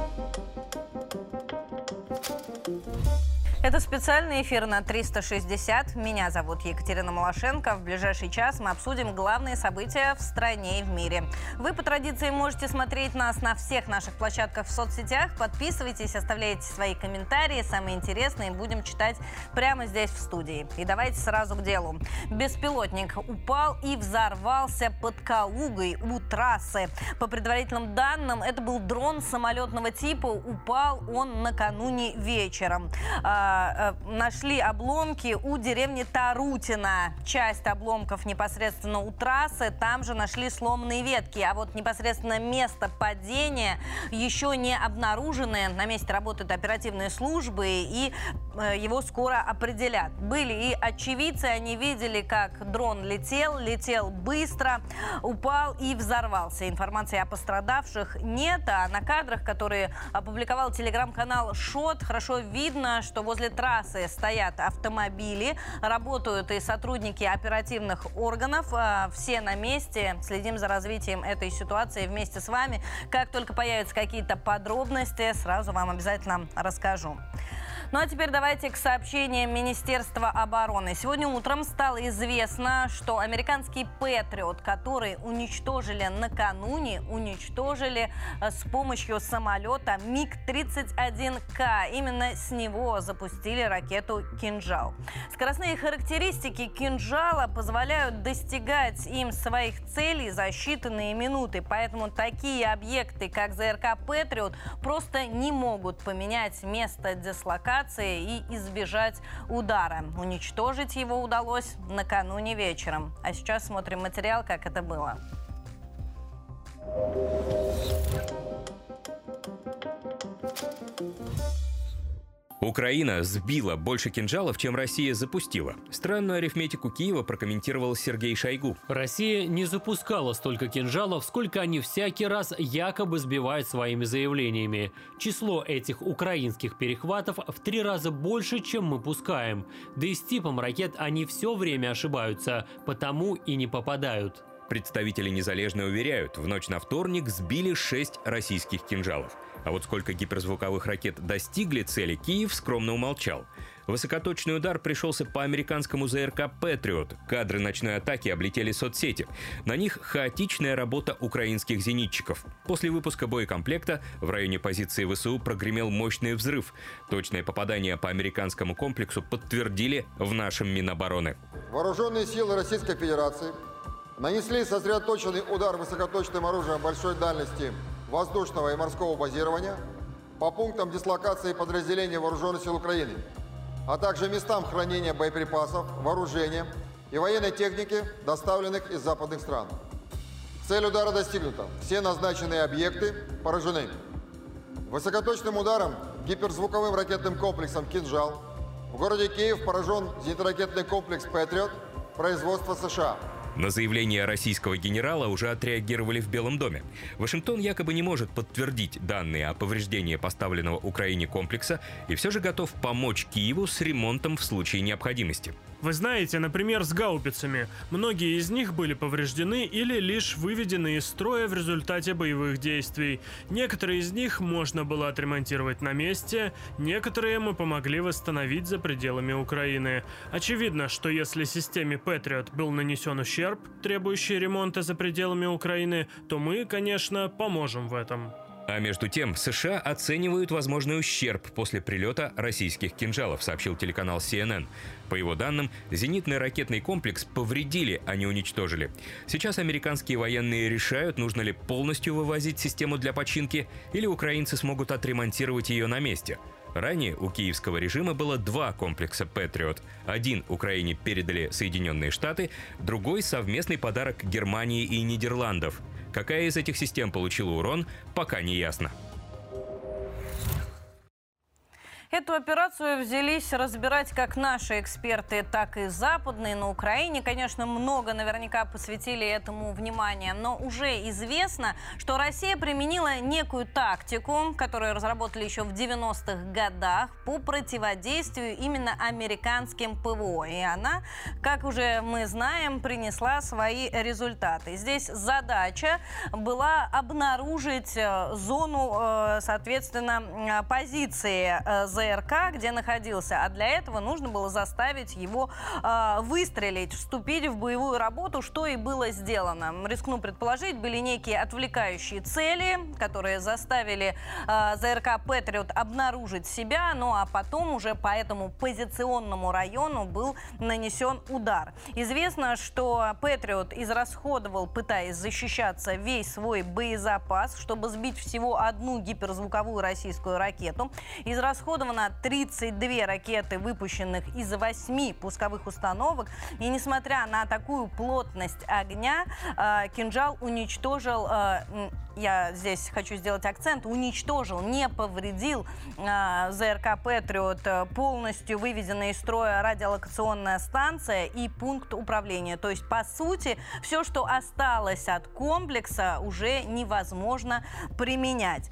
Thank you. Это специальный эфир на 360. Меня зовут Екатерина Малашенко. В ближайший час мы обсудим главные события в стране и в мире. Вы по традиции можете смотреть нас на всех наших площадках в соцсетях. Подписывайтесь, оставляйте свои комментарии, самые интересные будем читать прямо здесь в студии. И давайте сразу к делу. Беспилотник упал и взорвался под Калугой у трассы. По предварительным данным, это был дрон самолетного типа. Упал он накануне вечером. А, Э, нашли обломки у деревни Тарутина. Часть обломков непосредственно у трассы, там же нашли сломанные ветки. А вот непосредственно место падения еще не обнаружены. На месте работают оперативные службы и э, его скоро определят. Были и очевидцы, они видели, как дрон летел, летел быстро, упал и взорвался. Информации о пострадавших нет, а на кадрах, которые опубликовал телеграм-канал ШОТ, хорошо видно, что возле возле трассы стоят автомобили, работают и сотрудники оперативных органов. А, все на месте. Следим за развитием этой ситуации вместе с вами. Как только появятся какие-то подробности, сразу вам обязательно расскажу. Ну а теперь давайте к сообщениям Министерства обороны. Сегодня утром стало известно, что американский Патриот, который уничтожили накануне, уничтожили э, с помощью самолета МиГ-31К. Именно с него запустили ракету «Кинжал». Скоростные характеристики «Кинжала» позволяют достигать им своих целей за считанные минуты. Поэтому такие объекты, как ЗРК «Патриот», просто не могут поменять место дислокации и избежать удара. Уничтожить его удалось накануне вечером. А сейчас смотрим материал, как это было. Украина сбила больше кинжалов, чем Россия запустила. Странную арифметику Киева прокомментировал Сергей Шойгу. Россия не запускала столько кинжалов, сколько они всякий раз якобы сбивают своими заявлениями. Число этих украинских перехватов в три раза больше, чем мы пускаем. Да и с типом ракет они все время ошибаются, потому и не попадают. Представители Незалежной уверяют, в ночь на вторник сбили шесть российских кинжалов. А вот сколько гиперзвуковых ракет достигли цели, Киев скромно умолчал. Высокоточный удар пришелся по американскому ЗРК «Патриот». Кадры ночной атаки облетели соцсети. На них хаотичная работа украинских зенитчиков. После выпуска боекомплекта в районе позиции ВСУ прогремел мощный взрыв. Точное попадание по американскому комплексу подтвердили в нашем Минобороны. Вооруженные силы Российской Федерации нанесли сосредоточенный удар высокоточным оружием большой дальности воздушного и морского базирования по пунктам дислокации подразделений Вооруженных сил Украины, а также местам хранения боеприпасов, вооружения и военной техники, доставленных из западных стран. Цель удара достигнута. Все назначенные объекты поражены. Высокоточным ударом гиперзвуковым ракетным комплексом «Кинжал» в городе Киев поражен зенитно-ракетный комплекс «Патриот» производства США – на заявление российского генерала уже отреагировали в Белом доме. Вашингтон якобы не может подтвердить данные о повреждении поставленного Украине комплекса и все же готов помочь Киеву с ремонтом в случае необходимости. Вы знаете, например, с гаубицами. Многие из них были повреждены или лишь выведены из строя в результате боевых действий. Некоторые из них можно было отремонтировать на месте, некоторые мы помогли восстановить за пределами Украины. Очевидно, что если системе Patriot был нанесен ущерб, требующий ремонта за пределами Украины, то мы, конечно, поможем в этом. А между тем, США оценивают возможный ущерб после прилета российских кинжалов, сообщил телеканал CNN. По его данным, зенитный ракетный комплекс повредили, а не уничтожили. Сейчас американские военные решают, нужно ли полностью вывозить систему для починки, или украинцы смогут отремонтировать ее на месте. Ранее у киевского режима было два комплекса «Патриот». Один Украине передали Соединенные Штаты, другой – совместный подарок Германии и Нидерландов. Какая из этих систем получила урон, пока не ясно. Эту операцию взялись разбирать как наши эксперты, так и западные. На Украине, конечно, много наверняка посвятили этому внимания, но уже известно, что Россия применила некую тактику, которую разработали еще в 90-х годах по противодействию именно американским ПВО. И она, как уже мы знаем, принесла свои результаты. Здесь задача была обнаружить э, зону, э, соответственно, позиции э, ЗРК, где находился. А для этого нужно было заставить его э, выстрелить, вступить в боевую работу, что и было сделано. Рискну предположить, были некие отвлекающие цели, которые заставили э, ЗРК «Патриот» обнаружить себя, ну а потом уже по этому позиционному району был нанесен удар. Известно, что «Патриот» израсходовал, пытаясь защищаться, весь свой боезапас, чтобы сбить всего одну гиперзвуковую российскую ракету. Израсходовал израсходовано 32 ракеты, выпущенных из 8 пусковых установок. И несмотря на такую плотность огня, э, кинжал уничтожил, э, я здесь хочу сделать акцент, уничтожил, не повредил э, ЗРК «Патриот» полностью выведенная из строя радиолокационная станция и пункт управления. То есть, по сути, все, что осталось от комплекса, уже невозможно применять.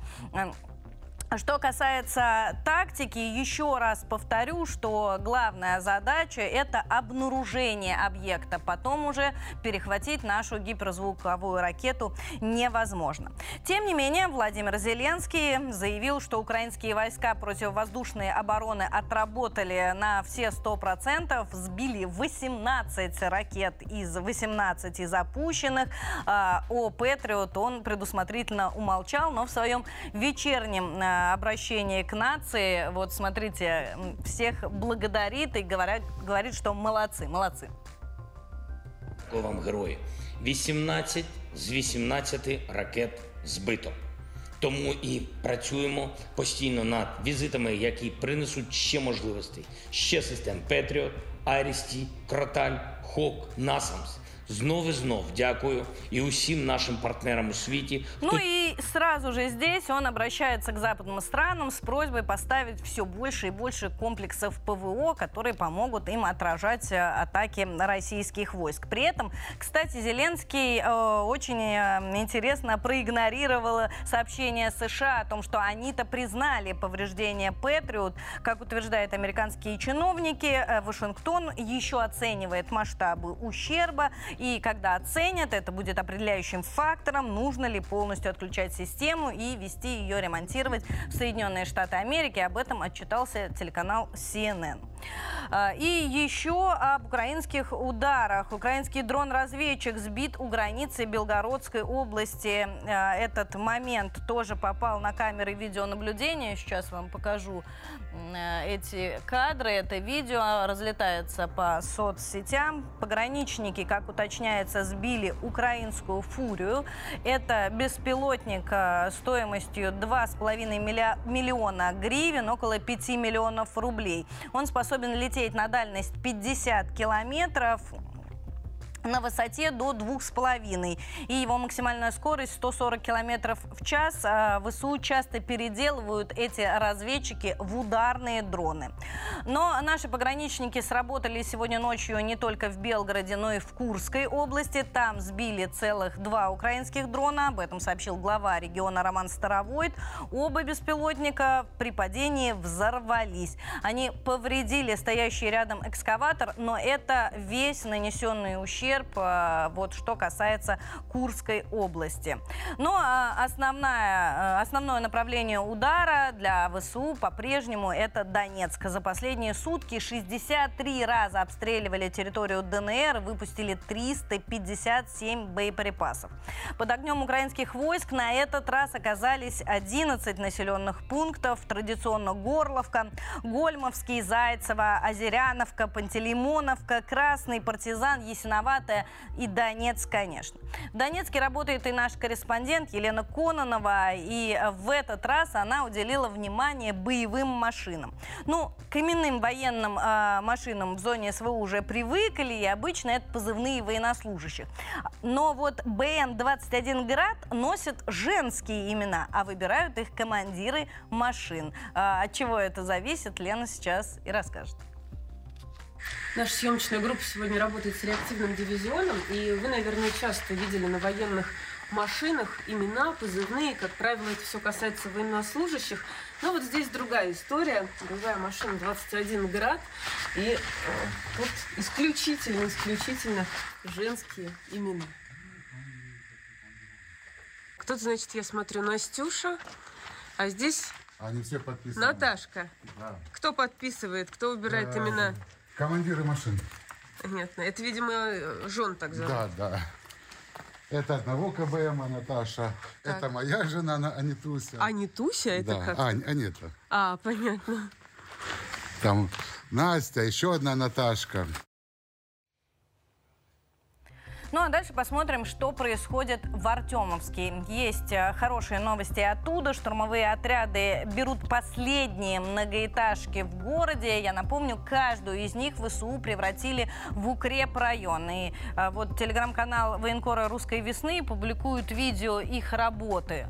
Что касается тактики, еще раз повторю, что главная задача – это обнаружение объекта. Потом уже перехватить нашу гиперзвуковую ракету невозможно. Тем не менее, Владимир Зеленский заявил, что украинские войска противовоздушной обороны отработали на все 100%, сбили 18 ракет из 18 запущенных. А, о Патриот он предусмотрительно умолчал, но в своем вечернем а, обращение к нации. Вот смотрите, всех благодарит и говорит, говорит что молодцы, молодцы. Вам герої. 18 з 18 ракет збито. Тому і працюємо постійно над візитами, які принесуть ще можливостей, ще систем Петріот, Арісті, Кроталь, Хок, Насамс. Знов и знов дякую и усім нашим партнерам у свете. Ну и сразу же здесь он обращается к западным странам с просьбой поставить все больше и больше комплексов ПВО, которые помогут им отражать э, атаки российских войск. При этом, кстати, Зеленский э, очень э, интересно проигнорировал сообщение США о том, что они-то признали повреждение Патриот. Как утверждают американские чиновники, э, Вашингтон еще оценивает масштабы ущерба и когда оценят, это будет определяющим фактором, нужно ли полностью отключать систему и вести ее ремонтировать в Соединенные Штаты Америки. Об этом отчитался телеканал CNN. А, и еще об украинских ударах. Украинский дрон-разведчик сбит у границы Белгородской области. А, этот момент тоже попал на камеры видеонаблюдения. Сейчас вам покажу эти кадры. Это видео разлетается по соцсетям. Пограничники, как уточняется, сбили украинскую фурию. Это беспилотник а, стоимостью 2,5 миллиона гривен, около 5 миллионов рублей. Он способен лететь на дальность 50 километров на высоте до двух с половиной. И его максимальная скорость 140 километров в час. А ВСУ часто переделывают эти разведчики в ударные дроны. Но наши пограничники сработали сегодня ночью не только в Белгороде, но и в Курской области. Там сбили целых два украинских дрона. Об этом сообщил глава региона Роман Старовойт. Оба беспилотника при падении взорвались. Они повредили стоящий рядом экскаватор, но это весь нанесенный ущерб ущерб, э, вот что касается Курской области. Но э, основная, э, основное направление удара для ВСУ по-прежнему это Донецк. За последние сутки 63 раза обстреливали территорию ДНР, выпустили 357 боеприпасов. Под огнем украинских войск на этот раз оказались 11 населенных пунктов. Традиционно Горловка, Гольмовский, Зайцево, Озеряновка, Пантелеймоновка, Красный, Партизан, Ясиноват, Сарбатая и Донецк, конечно. В Донецке работает и наш корреспондент Елена Кононова, и в этот раз она уделила внимание боевым машинам. Ну, к именным военным э, машинам в зоне СВО уже привыкли, и обычно это позывные военнослужащих. Но вот БН-21 «Град» носит женские имена, а выбирают их командиры машин. А, от чего это зависит, Лена сейчас и расскажет. Наша съемочная группа сегодня работает с реактивным дивизионом, и вы, наверное, часто видели на военных машинах имена, позывные, как правило, это все касается военнослужащих. Но вот здесь другая история, другая машина 21 град, и э, тут исключительно, исключительно женские имена. Кто-то, значит, я смотрю, Настюша, а здесь Они все подписаны. Наташка. Да. Кто подписывает, кто выбирает Э, имена? Командиры машин. Понятно. Это, видимо, жен так зовут. Да, да. Это одного КБМа Наташа. Так. Это моя жена На- Анитуся. А не Туся, это да. как? Ань, Анета. А, понятно. Там Настя, еще одна Наташка. Ну а дальше посмотрим, что происходит в Артемовске. Есть э, хорошие новости оттуда. Штурмовые отряды берут последние многоэтажки в городе. Я напомню, каждую из них ВСУ превратили в укрепрайон. И э, вот телеграм-канал военкора «Русской весны» публикует видео их работы.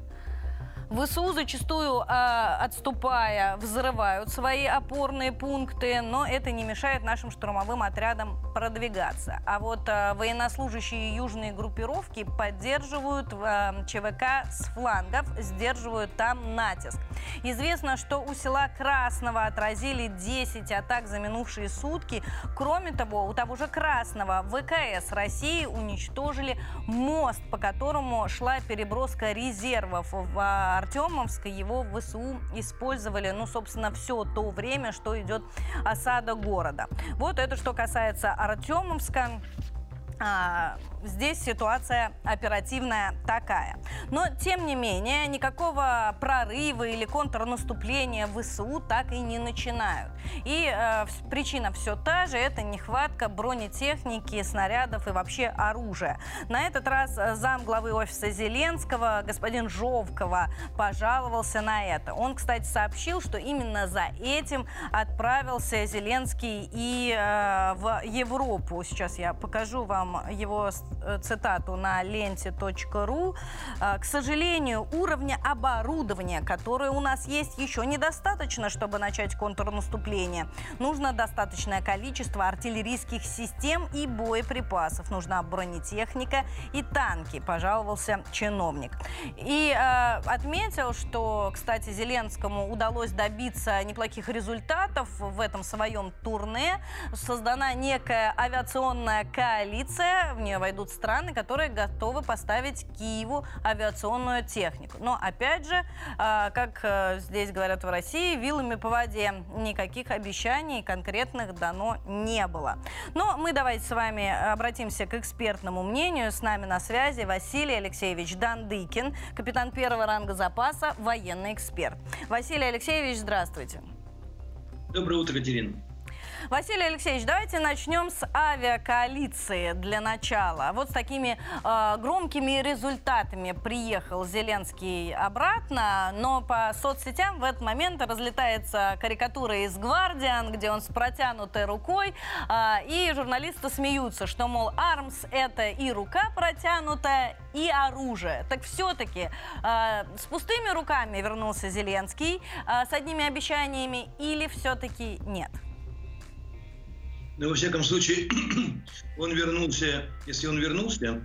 ВСУ зачастую, а, отступая, взрывают свои опорные пункты, но это не мешает нашим штурмовым отрядам продвигаться. А вот а, военнослужащие южной группировки поддерживают а, ЧВК с флангов, сдерживают там натиск. Известно, что у села Красного отразили 10 атак за минувшие сутки. Кроме того, у того же Красного ВКС России уничтожили мост, по которому шла переброска резервов в Артемовск. Его в ВСУ использовали, ну, собственно, все то время, что идет осада города. Вот это что касается Артемовска. Здесь ситуация оперативная такая. Но, тем не менее, никакого прорыва или контрнаступления ВСУ так и не начинают. И э, причина все та же – это нехватка бронетехники, снарядов и вообще оружия. На этот раз э, зам главы офиса Зеленского, господин Жовкова, пожаловался на это. Он, кстати, сообщил, что именно за этим отправился Зеленский и э, в Европу. Сейчас я покажу вам его цитату на ленте.ру. Э, К сожалению, уровня оборудования, которое у нас есть, еще недостаточно, чтобы начать контрнаступление. Нужно достаточное количество артиллерийских систем и боеприпасов. Нужна бронетехника и танки, пожаловался чиновник. И э, отметил, что, кстати, Зеленскому удалось добиться неплохих результатов в этом своем турне. Создана некая авиационная коалиция, в нее войдут страны, которые готовы поставить Киеву авиационную технику. Но, опять же, э, как э, здесь говорят в России, вилами по воде никаких обещаний конкретных дано не было. Но мы давайте с вами обратимся к экспертному мнению. С нами на связи Василий Алексеевич Дандыкин, капитан первого ранга запаса, военный эксперт. Василий Алексеевич, здравствуйте. Доброе утро, Катерина. Василий Алексеевич, давайте начнем с авиакоалиции для начала. Вот с такими э, громкими результатами приехал Зеленский обратно, но по соцсетям в этот момент разлетается карикатура из «Гвардиан», где он с протянутой рукой, э, и журналисты смеются, что, мол, «Армс» — это и рука протянутая, и оружие. Так все-таки э, с пустыми руками вернулся Зеленский, э, с одними обещаниями, или все-таки нет? Но во всяком случае, он вернулся, если он вернулся,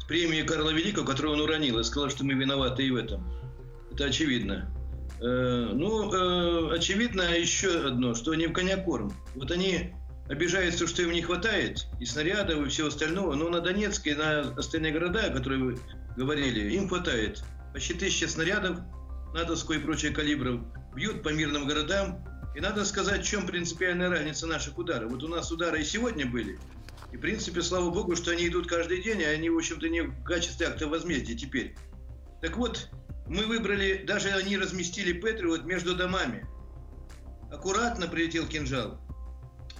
с премии Карла Великого, которую он уронил, и сказал, что мы виноваты и в этом. Это очевидно. Э, ну, э, очевидно еще одно, что они в коня корм. Вот они обижаются, что им не хватает и снарядов, и всего остального, но на Донецк на остальные города, о которых вы говорили, им хватает. Почти тысяча снарядов, натовского и прочих калибров, бьют по мирным городам, и надо сказать, в чем принципиальная разница наших ударов. Вот у нас удары и сегодня были. И, в принципе, слава богу, что они идут каждый день, и они, в общем-то, не в качестве акта возмездия теперь. Так вот, мы выбрали, даже они разместили Патриот между домами. Аккуратно прилетел кинжал.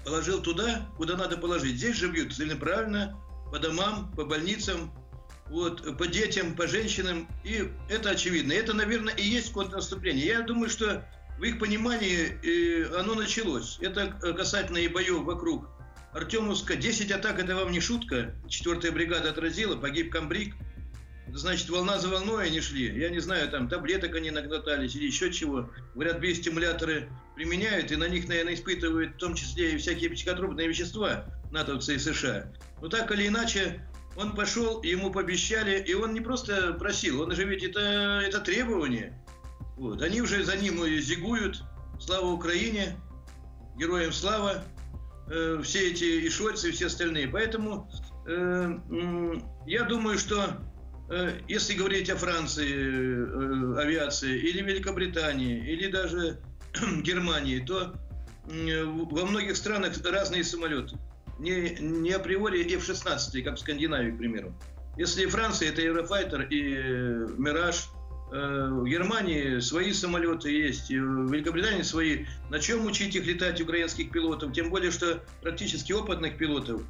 Положил туда, куда надо положить. Здесь же бьют целенаправленно по домам, по больницам, вот, по детям, по женщинам. И это очевидно. Это, наверное, и есть контрнаступление. Я думаю, что в их понимании э, оно началось. Это касательно и боев вокруг Артемовска. 10 атак – это вам не шутка. Четвертая бригада отразила, погиб комбриг. Значит, волна за волной они шли. Я не знаю, там таблеток они нагнатались или еще чего. Говорят, биостимуляторы применяют, и на них, наверное, испытывают в том числе и всякие психотропные вещества натовцы и США. Но так или иначе, он пошел, ему пообещали, и он не просто просил, он же ведь это, это требование. Вот. Они уже за ним зигуют. Слава Украине, героям слава. Э, все эти и Шольцы, и все остальные. Поэтому э, я думаю, что э, если говорить о Франции, э, авиации, или Великобритании, или даже Германии, то э, во многих странах разные самолеты. Не, не априори F-16, как в Скандинавии, к примеру. Если Франция, это Eurofighter и э, Мираж – Э, в Германии свои самолеты есть, в Великобритании свои. На чем учить их летать украинских пилотов? Тем более, что практически опытных пилотов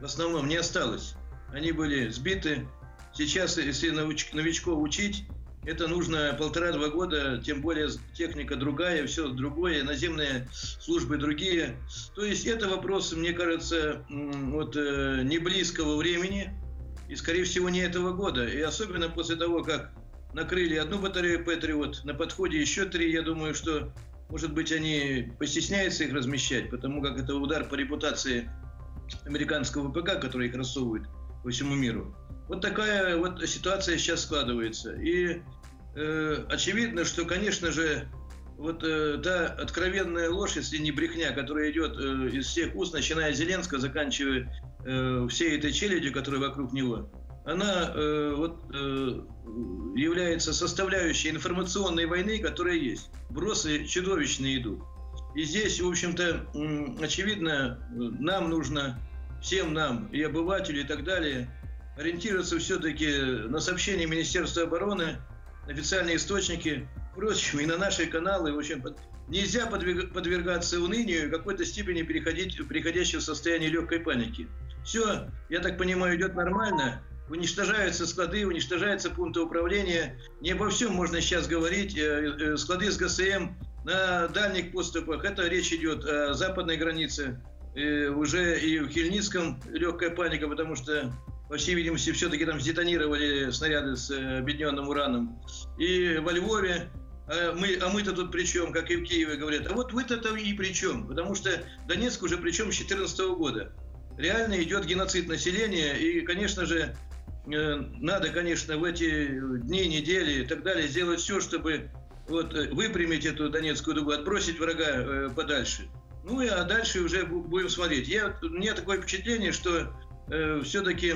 в основном не осталось. Они были сбиты. Сейчас, если новичков учить, это нужно полтора-два года, тем более техника другая, все другое, наземные службы другие. То есть это вопрос, мне кажется, вот э, не близкого времени и, скорее всего, не этого года. И особенно после того, как накрыли одну батарею Патриот, на подходе еще три. Я думаю, что, может быть, они постесняются их размещать, потому как это удар по репутации американского ВПК, который их рассовывает по всему миру. Вот такая вот ситуация сейчас складывается. И э, очевидно, что, конечно же, вот э, та откровенная ложь, если не брехня, которая идет э, из всех уст, начиная с Зеленского, заканчивая э, всей этой челядью, которая вокруг него, она э, вот, э, является составляющей информационной войны, которая есть. Бросы чудовищные идут. И здесь, в общем-то, очевидно, нам нужно, всем нам, и обывателю, и так далее, ориентироваться все-таки на сообщения Министерства обороны, официальные источники, впрочем, и на наши каналы. В общем, нельзя подвергаться унынию и какой-то степени переходить, приходящего в состояние легкой паники. Все, я так понимаю, идет нормально уничтожаются склады, уничтожаются пункты управления. Не обо всем можно сейчас говорить. Э, э, склады с ГСМ на дальних поступах. Это речь идет о западной границе. И уже и в Хельницком легкая паника, потому что, по всей видимости, все-таки там сдетонировали снаряды с э, объединенным ураном. И во Львове мы, а мы-то тут при чем, как и в Киеве говорят. А вот вы-то там и при чем, потому что Донецк уже при чем с 2014 года. Реально идет геноцид населения, и, конечно же, Э, надо, конечно, в эти дни, недели и так далее сделать все, чтобы вот э, выпрямить эту Донецкую дугу, отбросить врага э, подальше. Ну и а дальше уже будем смотреть. Я, у меня такое впечатление, что э, все-таки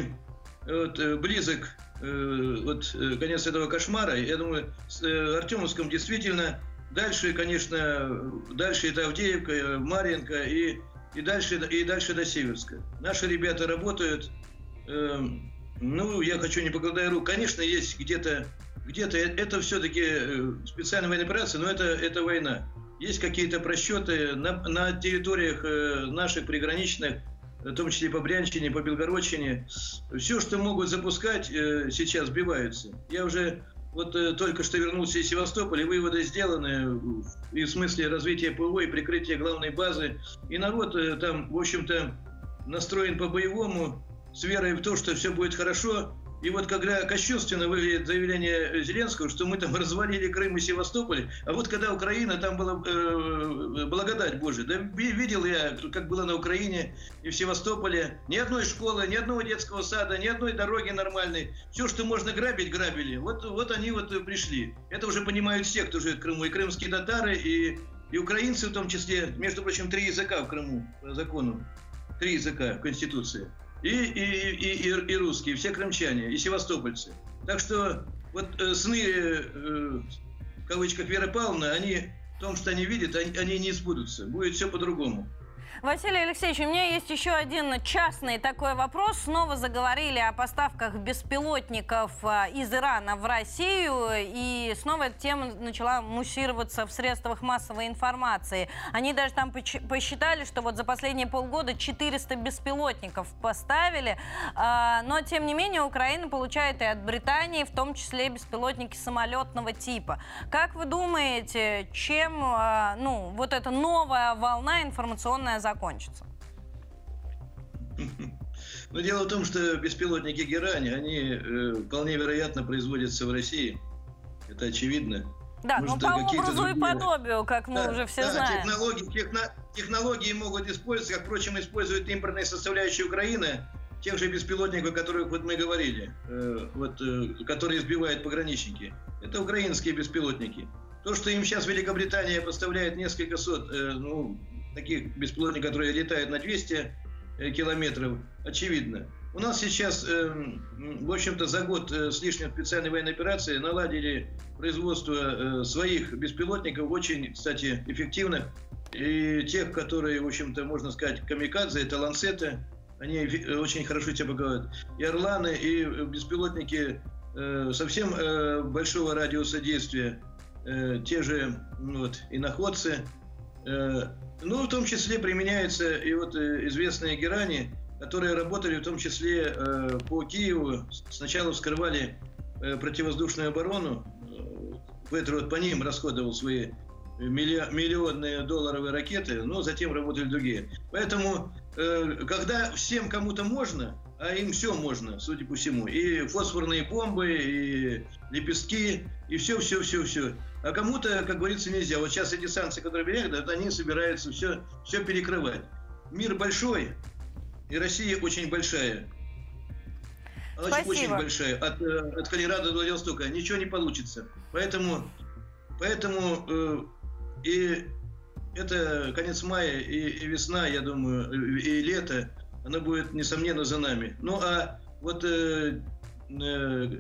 вот, близок э, вот, конец этого кошмара. Я думаю, с э, Артемовском действительно дальше, конечно, дальше это Авдеевка, Марьинка и, и, дальше, и дальше до Северска. Наши ребята работают. Э, ну, я хочу, не покладая рук, конечно, есть где-то, где-то это все-таки э, специальная военная операция, но это, это война. Есть какие-то просчеты на, на территориях э, наших приграничных, в том числе по Брянщине, по Белгородчине. Все, что могут запускать, э, сейчас сбиваются. Я уже вот только что вернулся из Севастополя, выводы сделаны и в смысле развития ПВО и прикрытия главной базы. И народ там, в общем-то, настроен по-боевому с верой в то, что все будет хорошо. И вот когда кощунственно выглядит заявление Зеленского, что мы там развалили Крым и Севастополь, а вот когда Украина, там была э, благодать Божия. Да видел я, как было на Украине и в Севастополе. Ни одной школы, ни одного детского сада, ни одной дороги нормальной. Все, что можно грабить, грабили. Вот, вот они вот пришли. Это уже понимают все, кто живет в Крыму. И крымские татары, и, и украинцы в том числе. Между прочим, три языка в Крыму по закону. Три языка в Конституции и, и, и, и, и русские, все крымчане, и севастопольцы. Так что вот э, сны, э, в кавычках, Веры Павловны, они в том, что они видят, они, они не сбудутся. Будет все по-другому. Василий Алексеевич, у меня есть еще один частный такой вопрос. Снова заговорили о поставках беспилотников а, из Ирана в Россию, и снова эта тема начала муссироваться в средствах массовой информации. Они даже там посчитали, что вот за последние полгода 400 беспилотников поставили, а, но тем не менее Украина получает и от Британии, в том числе беспилотники самолетного типа. Как вы думаете, чем а, ну, вот эта новая волна информационная закончится? Но дело в том, что беспилотники Герани, они э, вполне вероятно производятся в России. Это очевидно. Да, Может, ну по образу и подобию, как мы да, уже все да, знаем. Технологии, техно, технологии могут использоваться, как, впрочем, используют импортные составляющие Украины, тех же беспилотников, о которых вот мы говорили, э, вот, э, которые сбивают пограничники. Это украинские беспилотники. То, что им сейчас Великобритания поставляет несколько сот э, ну, таких беспилотников, которые летают на 200 э, километров, очевидно. У нас сейчас, э, в общем-то, за год э, с лишним специальной военной операции наладили производство своих беспилотников очень, кстати, эффективных. И тех, которые, в общем-то, можно сказать, камикадзе, это ланцеты, они очень хорошо себя показывают. И орланы, и беспилотники совсем большого радиуса действия те же ну, вот, иноходцы. Э, ну, в том числе применяются и вот э, известные герани, которые работали в том числе э, по Киеву. Сначала вскрывали противовоздушную оборону, Ветер вот по ним расходовал свои миллионные долларовые ракеты, но затем работали другие. Поэтому, когда всем кому-то можно, а им все можно, судя по всему, и фосфорные бомбы, и лепестки, и все, все, все, все. А кому-то, как говорится, нельзя. Вот сейчас эти санкции, которые приехали, они собираются все, все перекрывать. Мир большой, и Россия очень большая. Очень, очень большая. От, э, от Калининграда до Владивостока. Ничего не получится. Поэтому, поэтому э, и это конец мая и, и весна, я думаю, и лето, оно будет, несомненно, за нами. Ну, а вот Э,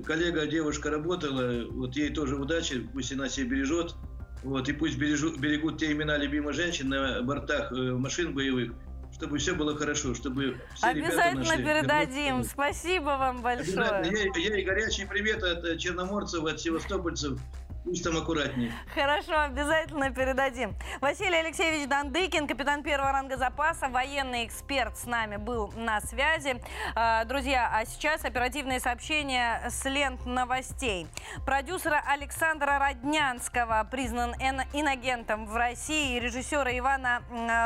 коллега, девушка работала, вот ей тоже удачи, пусть она себя бережет, вот, и пусть бережу, берегут те имена любимых женщин на бортах э, машин боевых, чтобы все было хорошо, чтобы все Обязательно наши передадим. Спасибо вам большое. Ей, ей горячий привет от черноморцев, от севастопольцев. Пусть там аккуратнее. Хорошо, обязательно передадим. Василий Алексеевич Дандыкин, капитан первого ранга запаса, военный эксперт с нами был на связи. А, друзья, а сейчас оперативные сообщения с лент новостей. Продюсера Александра Роднянского признан инагентом в России. Режиссера Ивана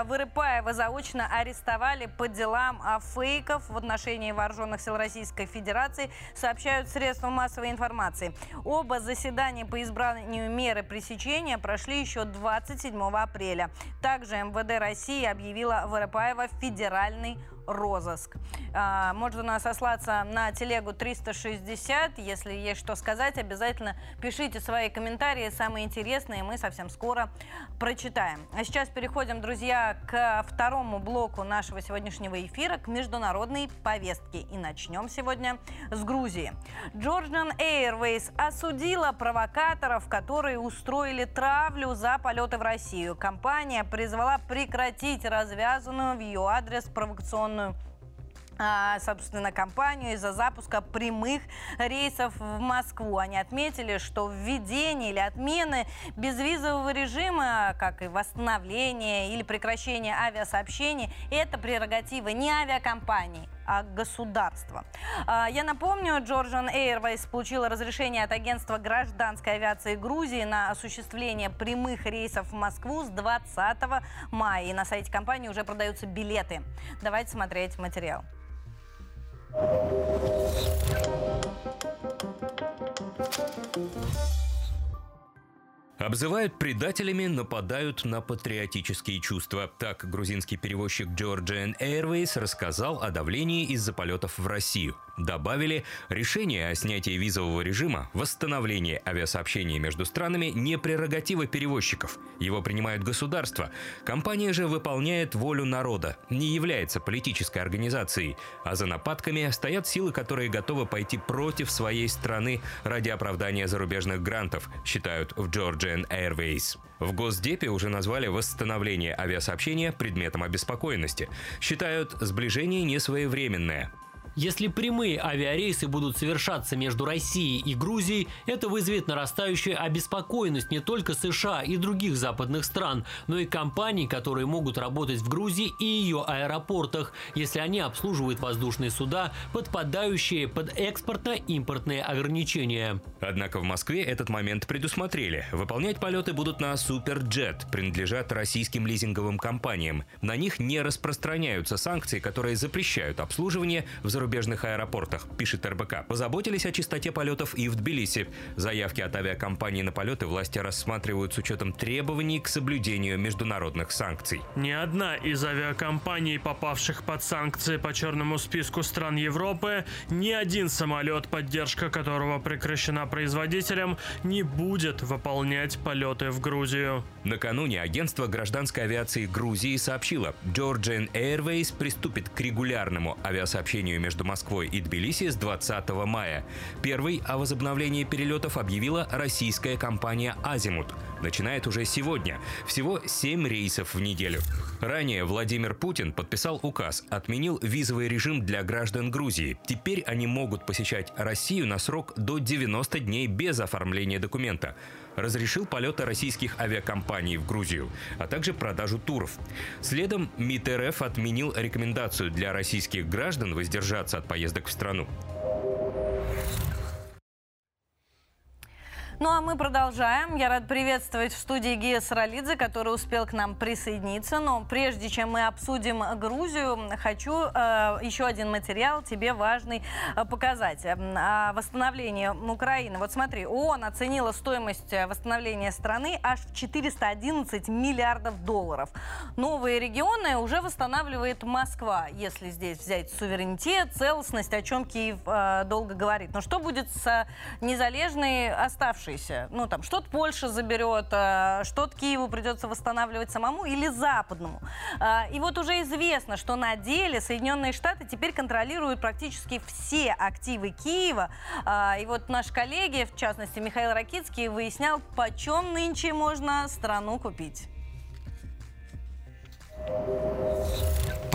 Вырыпаева заочно арестовали по делам о фейков в отношении вооруженных сил Российской Федерации, сообщают средства массовой информации. Оба заседания по избранию избранию меры пресечения прошли еще 27 апреля. Также МВД России объявила Воропаева федеральный розыск. А, можно сослаться на телегу 360. Если есть что сказать, обязательно пишите свои комментарии, самые интересные, мы совсем скоро прочитаем. А сейчас переходим, друзья, к второму блоку нашего сегодняшнего эфира, к международной повестке. И начнем сегодня с Грузии. Georgian Airways осудила провокаторов, которые устроили травлю за полеты в Россию. Компания призвала прекратить развязанную в ее адрес провокационную огромную а, собственно, компанию из-за запуска прямых рейсов в Москву. Они отметили, что введение или отмены безвизового режима, как и восстановление или прекращение авиасообщений, это прерогатива не авиакомпаний, государства. Я напомню, Georgian Airways получила разрешение от агентства гражданской авиации Грузии на осуществление прямых рейсов в Москву с 20 мая. И на сайте компании уже продаются билеты. Давайте смотреть материал. Обзывают предателями, нападают на патриотические чувства. Так грузинский перевозчик Georgian Airways рассказал о давлении из-за полетов в Россию. Добавили, решение о снятии визового режима, восстановление авиасообщения между странами не прерогатива перевозчиков. Его принимают государства. Компания же выполняет волю народа, не является политической организацией. А за нападками стоят силы, которые готовы пойти против своей страны ради оправдания зарубежных грантов, считают в Georgian Airways. В Госдепе уже назвали восстановление авиасообщения предметом обеспокоенности. Считают, сближение несвоевременное. Если прямые авиарейсы будут совершаться между Россией и Грузией, это вызовет нарастающую обеспокоенность не только США и других западных стран, но и компаний, которые могут работать в Грузии и ее аэропортах, если они обслуживают воздушные суда, подпадающие под экспортно-импортные ограничения. Однако в Москве этот момент предусмотрели. Выполнять полеты будут на Суперджет, принадлежат российским лизинговым компаниям. На них не распространяются санкции, которые запрещают обслуживание в зарубежных зарубежных аэропортах, пишет РБК. Позаботились о чистоте полетов и в Тбилиси. Заявки от авиакомпаний на полеты власти рассматривают с учетом требований к соблюдению международных санкций. Ни одна из авиакомпаний, попавших под санкции по черному списку стран Европы, ни один самолет, поддержка которого прекращена производителем, не будет выполнять полеты в Грузию. Накануне агентство гражданской авиации Грузии сообщило, Georgian Airways приступит к регулярному авиасообщению между между Москвой и Тбилиси с 20 мая. Первый о возобновлении перелетов объявила российская компания «Азимут». Начинает уже сегодня. Всего 7 рейсов в неделю. Ранее Владимир Путин подписал указ, отменил визовый режим для граждан Грузии. Теперь они могут посещать Россию на срок до 90 дней без оформления документа разрешил полеты российских авиакомпаний в Грузию, а также продажу туров. Следом МИД РФ отменил рекомендацию для российских граждан воздержаться от поездок в страну. Ну а мы продолжаем. Я рад приветствовать в студии Гия Саралидзе, который успел к нам присоединиться. Но прежде чем мы обсудим Грузию, хочу э, еще один материал тебе важный э, показать. Э, о восстановлении Украины. Вот смотри, ООН оценила стоимость э, восстановления страны аж в 411 миллиардов долларов. Новые регионы уже восстанавливает Москва, если здесь взять суверенитет, целостность, о чем Киев э, долго говорит. Но что будет с незалежной оставшейся оставшиеся? Ну, там, что-то Польша заберет, э, что-то Киеву придется восстанавливать самому или западному. Э, и вот уже известно, что на деле Соединенные Штаты теперь контролируют практически все активы Киева. Э, и вот наш коллеги, в частности Михаил Ракицкий, выяснял, почем нынче можно страну купить.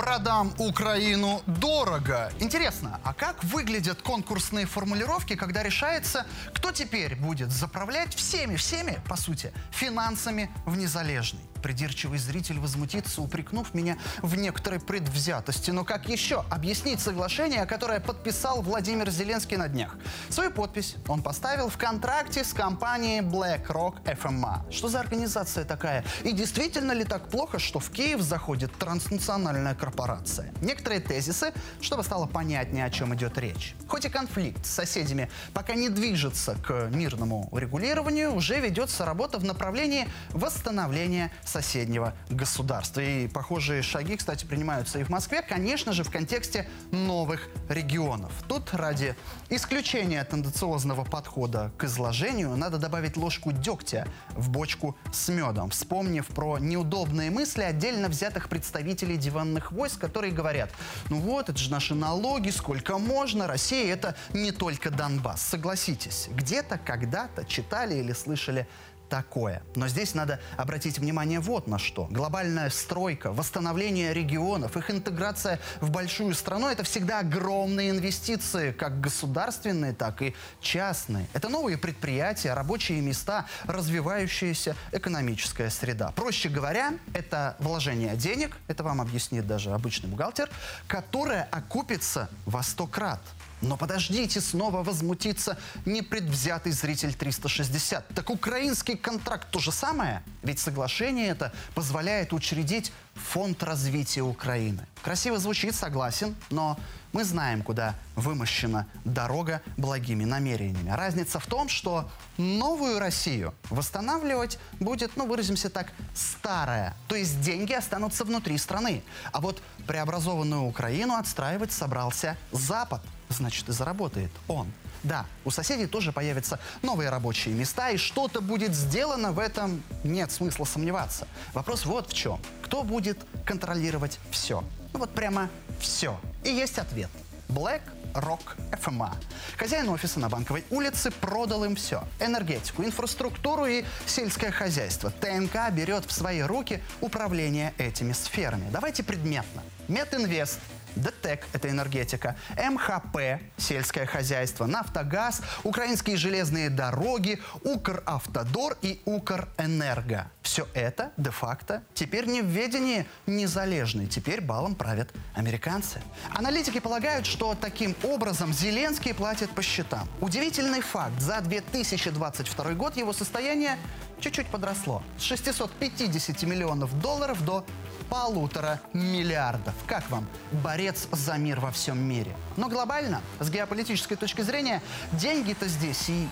Продам Украину дорого. Интересно, а как выглядят конкурсные формулировки, когда решается, кто теперь будет заправлять всеми-всеми, по сути, финансами в незалежной? Придирчивый зритель возмутится, упрекнув меня в некоторой предвзятости. Но как еще объяснить соглашение, которое подписал Владимир Зеленский на днях? Свою подпись он поставил в контракте с компанией BlackRock FMA. Что за организация такая? И действительно ли так плохо, что в Киев заходит транснациональная корпорация? Некоторые тезисы, чтобы стало понятнее, о чем идет речь. Хоть и конфликт с соседями пока не движется к мирному регулированию, уже ведется работа в направлении восстановления соседнего государства. И похожие шаги, кстати, принимаются и в Москве, конечно же, в контексте новых регионов. Тут ради исключения тенденциозного подхода к изложению надо добавить ложку дегтя в бочку с медом, вспомнив про неудобные мысли отдельно взятых представителей диванных войск, которые говорят, ну вот, это же наши налоги, сколько можно, Россия это не только Донбасс. Согласитесь, где-то когда-то читали или слышали такое. Но здесь надо обратить внимание вот на что. Глобальная стройка, восстановление регионов, их интеграция в большую страну – это всегда огромные инвестиции, как государственные, так и частные. Это новые предприятия, рабочие места, развивающаяся экономическая среда. Проще говоря, это вложение денег, это вам объяснит даже обычный бухгалтер, которое окупится во сто крат. Но подождите, снова возмутиться непредвзятый зритель 360. Так украинский контракт то же самое? Ведь соглашение это позволяет учредить фонд развития Украины. Красиво звучит, согласен, но мы знаем, куда вымощена дорога благими намерениями. Разница в том, что новую Россию восстанавливать будет, ну, выразимся так, старая. То есть деньги останутся внутри страны. А вот преобразованную Украину отстраивать собрался Запад. Значит и заработает он. Да, у соседей тоже появятся новые рабочие места, и что-то будет сделано в этом нет смысла сомневаться. Вопрос вот в чем. Кто будет контролировать все? Ну вот прямо все. И есть ответ. Black Rock FMA. Хозяин офиса на Банковой улице продал им все. Энергетику, инфраструктуру и сельское хозяйство. ТНК берет в свои руки управление этими сферами. Давайте предметно. Метинвест ДТЭК – это энергетика, МХП – сельское хозяйство, Нафтогаз, украинские железные дороги, Укравтодор и Укрэнерго. Все это де-факто теперь не в ведении незалежной, теперь балом правят американцы. Аналитики полагают, что таким образом Зеленский платит по счетам. Удивительный факт. За 2022 год его состояние чуть-чуть подросло. С 650 миллионов долларов до полутора миллиардов. Как вам? Борец за мир во всем мире. Но глобально, с геополитической точки зрения, деньги-то здесь и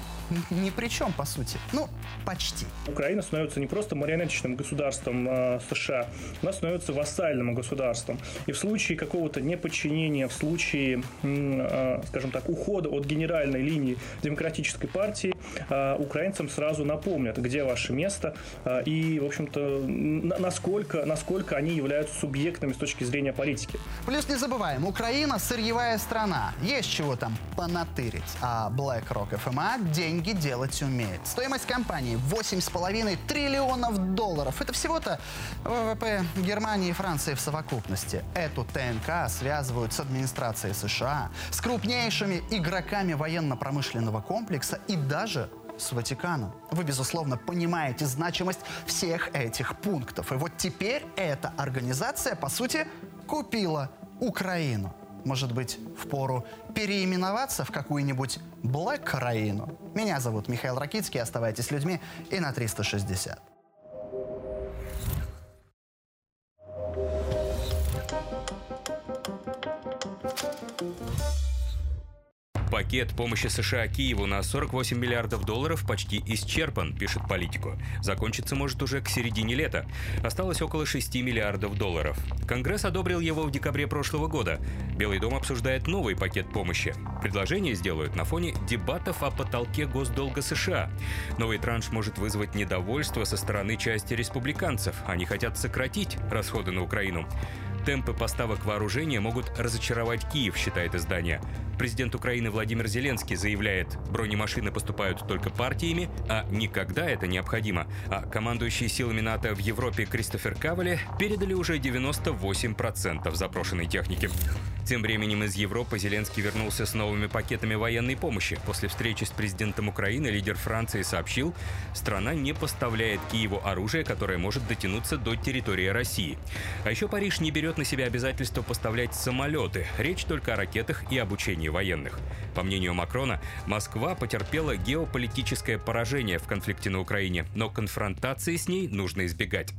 ни при чем, по сути. Ну, почти. Украина становится не просто марионеточным государством э, США, она становится вассальным государством. И в случае какого-то неподчинения, в случае, э, скажем так, ухода от генеральной линии демократической партии, э, украинцам сразу напомнят, где ваше место э, и, в общем-то, насколько, насколько они являются субъектами с точки зрения политики. Плюс не забываем, Украина сырьевая страна. Есть чего там понатырить. А BlackRock FMA деньги деньги делать умеет. Стоимость компании 8,5 триллионов долларов. Это всего-то ВВП Германии и Франции в совокупности. Эту ТНК связывают с администрацией США, с крупнейшими игроками военно-промышленного комплекса и даже с Ватиканом. Вы, безусловно, понимаете значимость всех этих пунктов. И вот теперь эта организация, по сути, купила Украину. Может быть, в пору переименоваться в какую-нибудь Блэк-Краину? Меня зовут Михаил Ракицкий. Оставайтесь людьми и на 360. Пакет помощи США Киеву на 48 миллиардов долларов почти исчерпан, пишет политику. Закончиться может уже к середине лета. Осталось около 6 миллиардов долларов. Конгресс одобрил его в декабре прошлого года. Белый дом обсуждает новый пакет помощи. Предложение сделают на фоне дебатов о потолке госдолга США. Новый транш может вызвать недовольство со стороны части республиканцев. Они хотят сократить расходы на Украину. Темпы поставок вооружения могут разочаровать Киев, считает издание. Президент Украины Владимир Зеленский заявляет, бронемашины поступают только партиями, а никогда это необходимо. А командующие силами НАТО в Европе Кристофер Кавали передали уже 98% запрошенной техники. Тем временем из Европы Зеленский вернулся с новыми пакетами военной помощи. После встречи с президентом Украины лидер Франции сообщил, страна не поставляет Киеву оружие, которое может дотянуться до территории России. А еще Париж не берет на себя обязательство поставлять самолеты. Речь только о ракетах и обучении военных. По мнению Макрона, Москва потерпела геополитическое поражение в конфликте на Украине, но конфронтации с ней нужно избегать.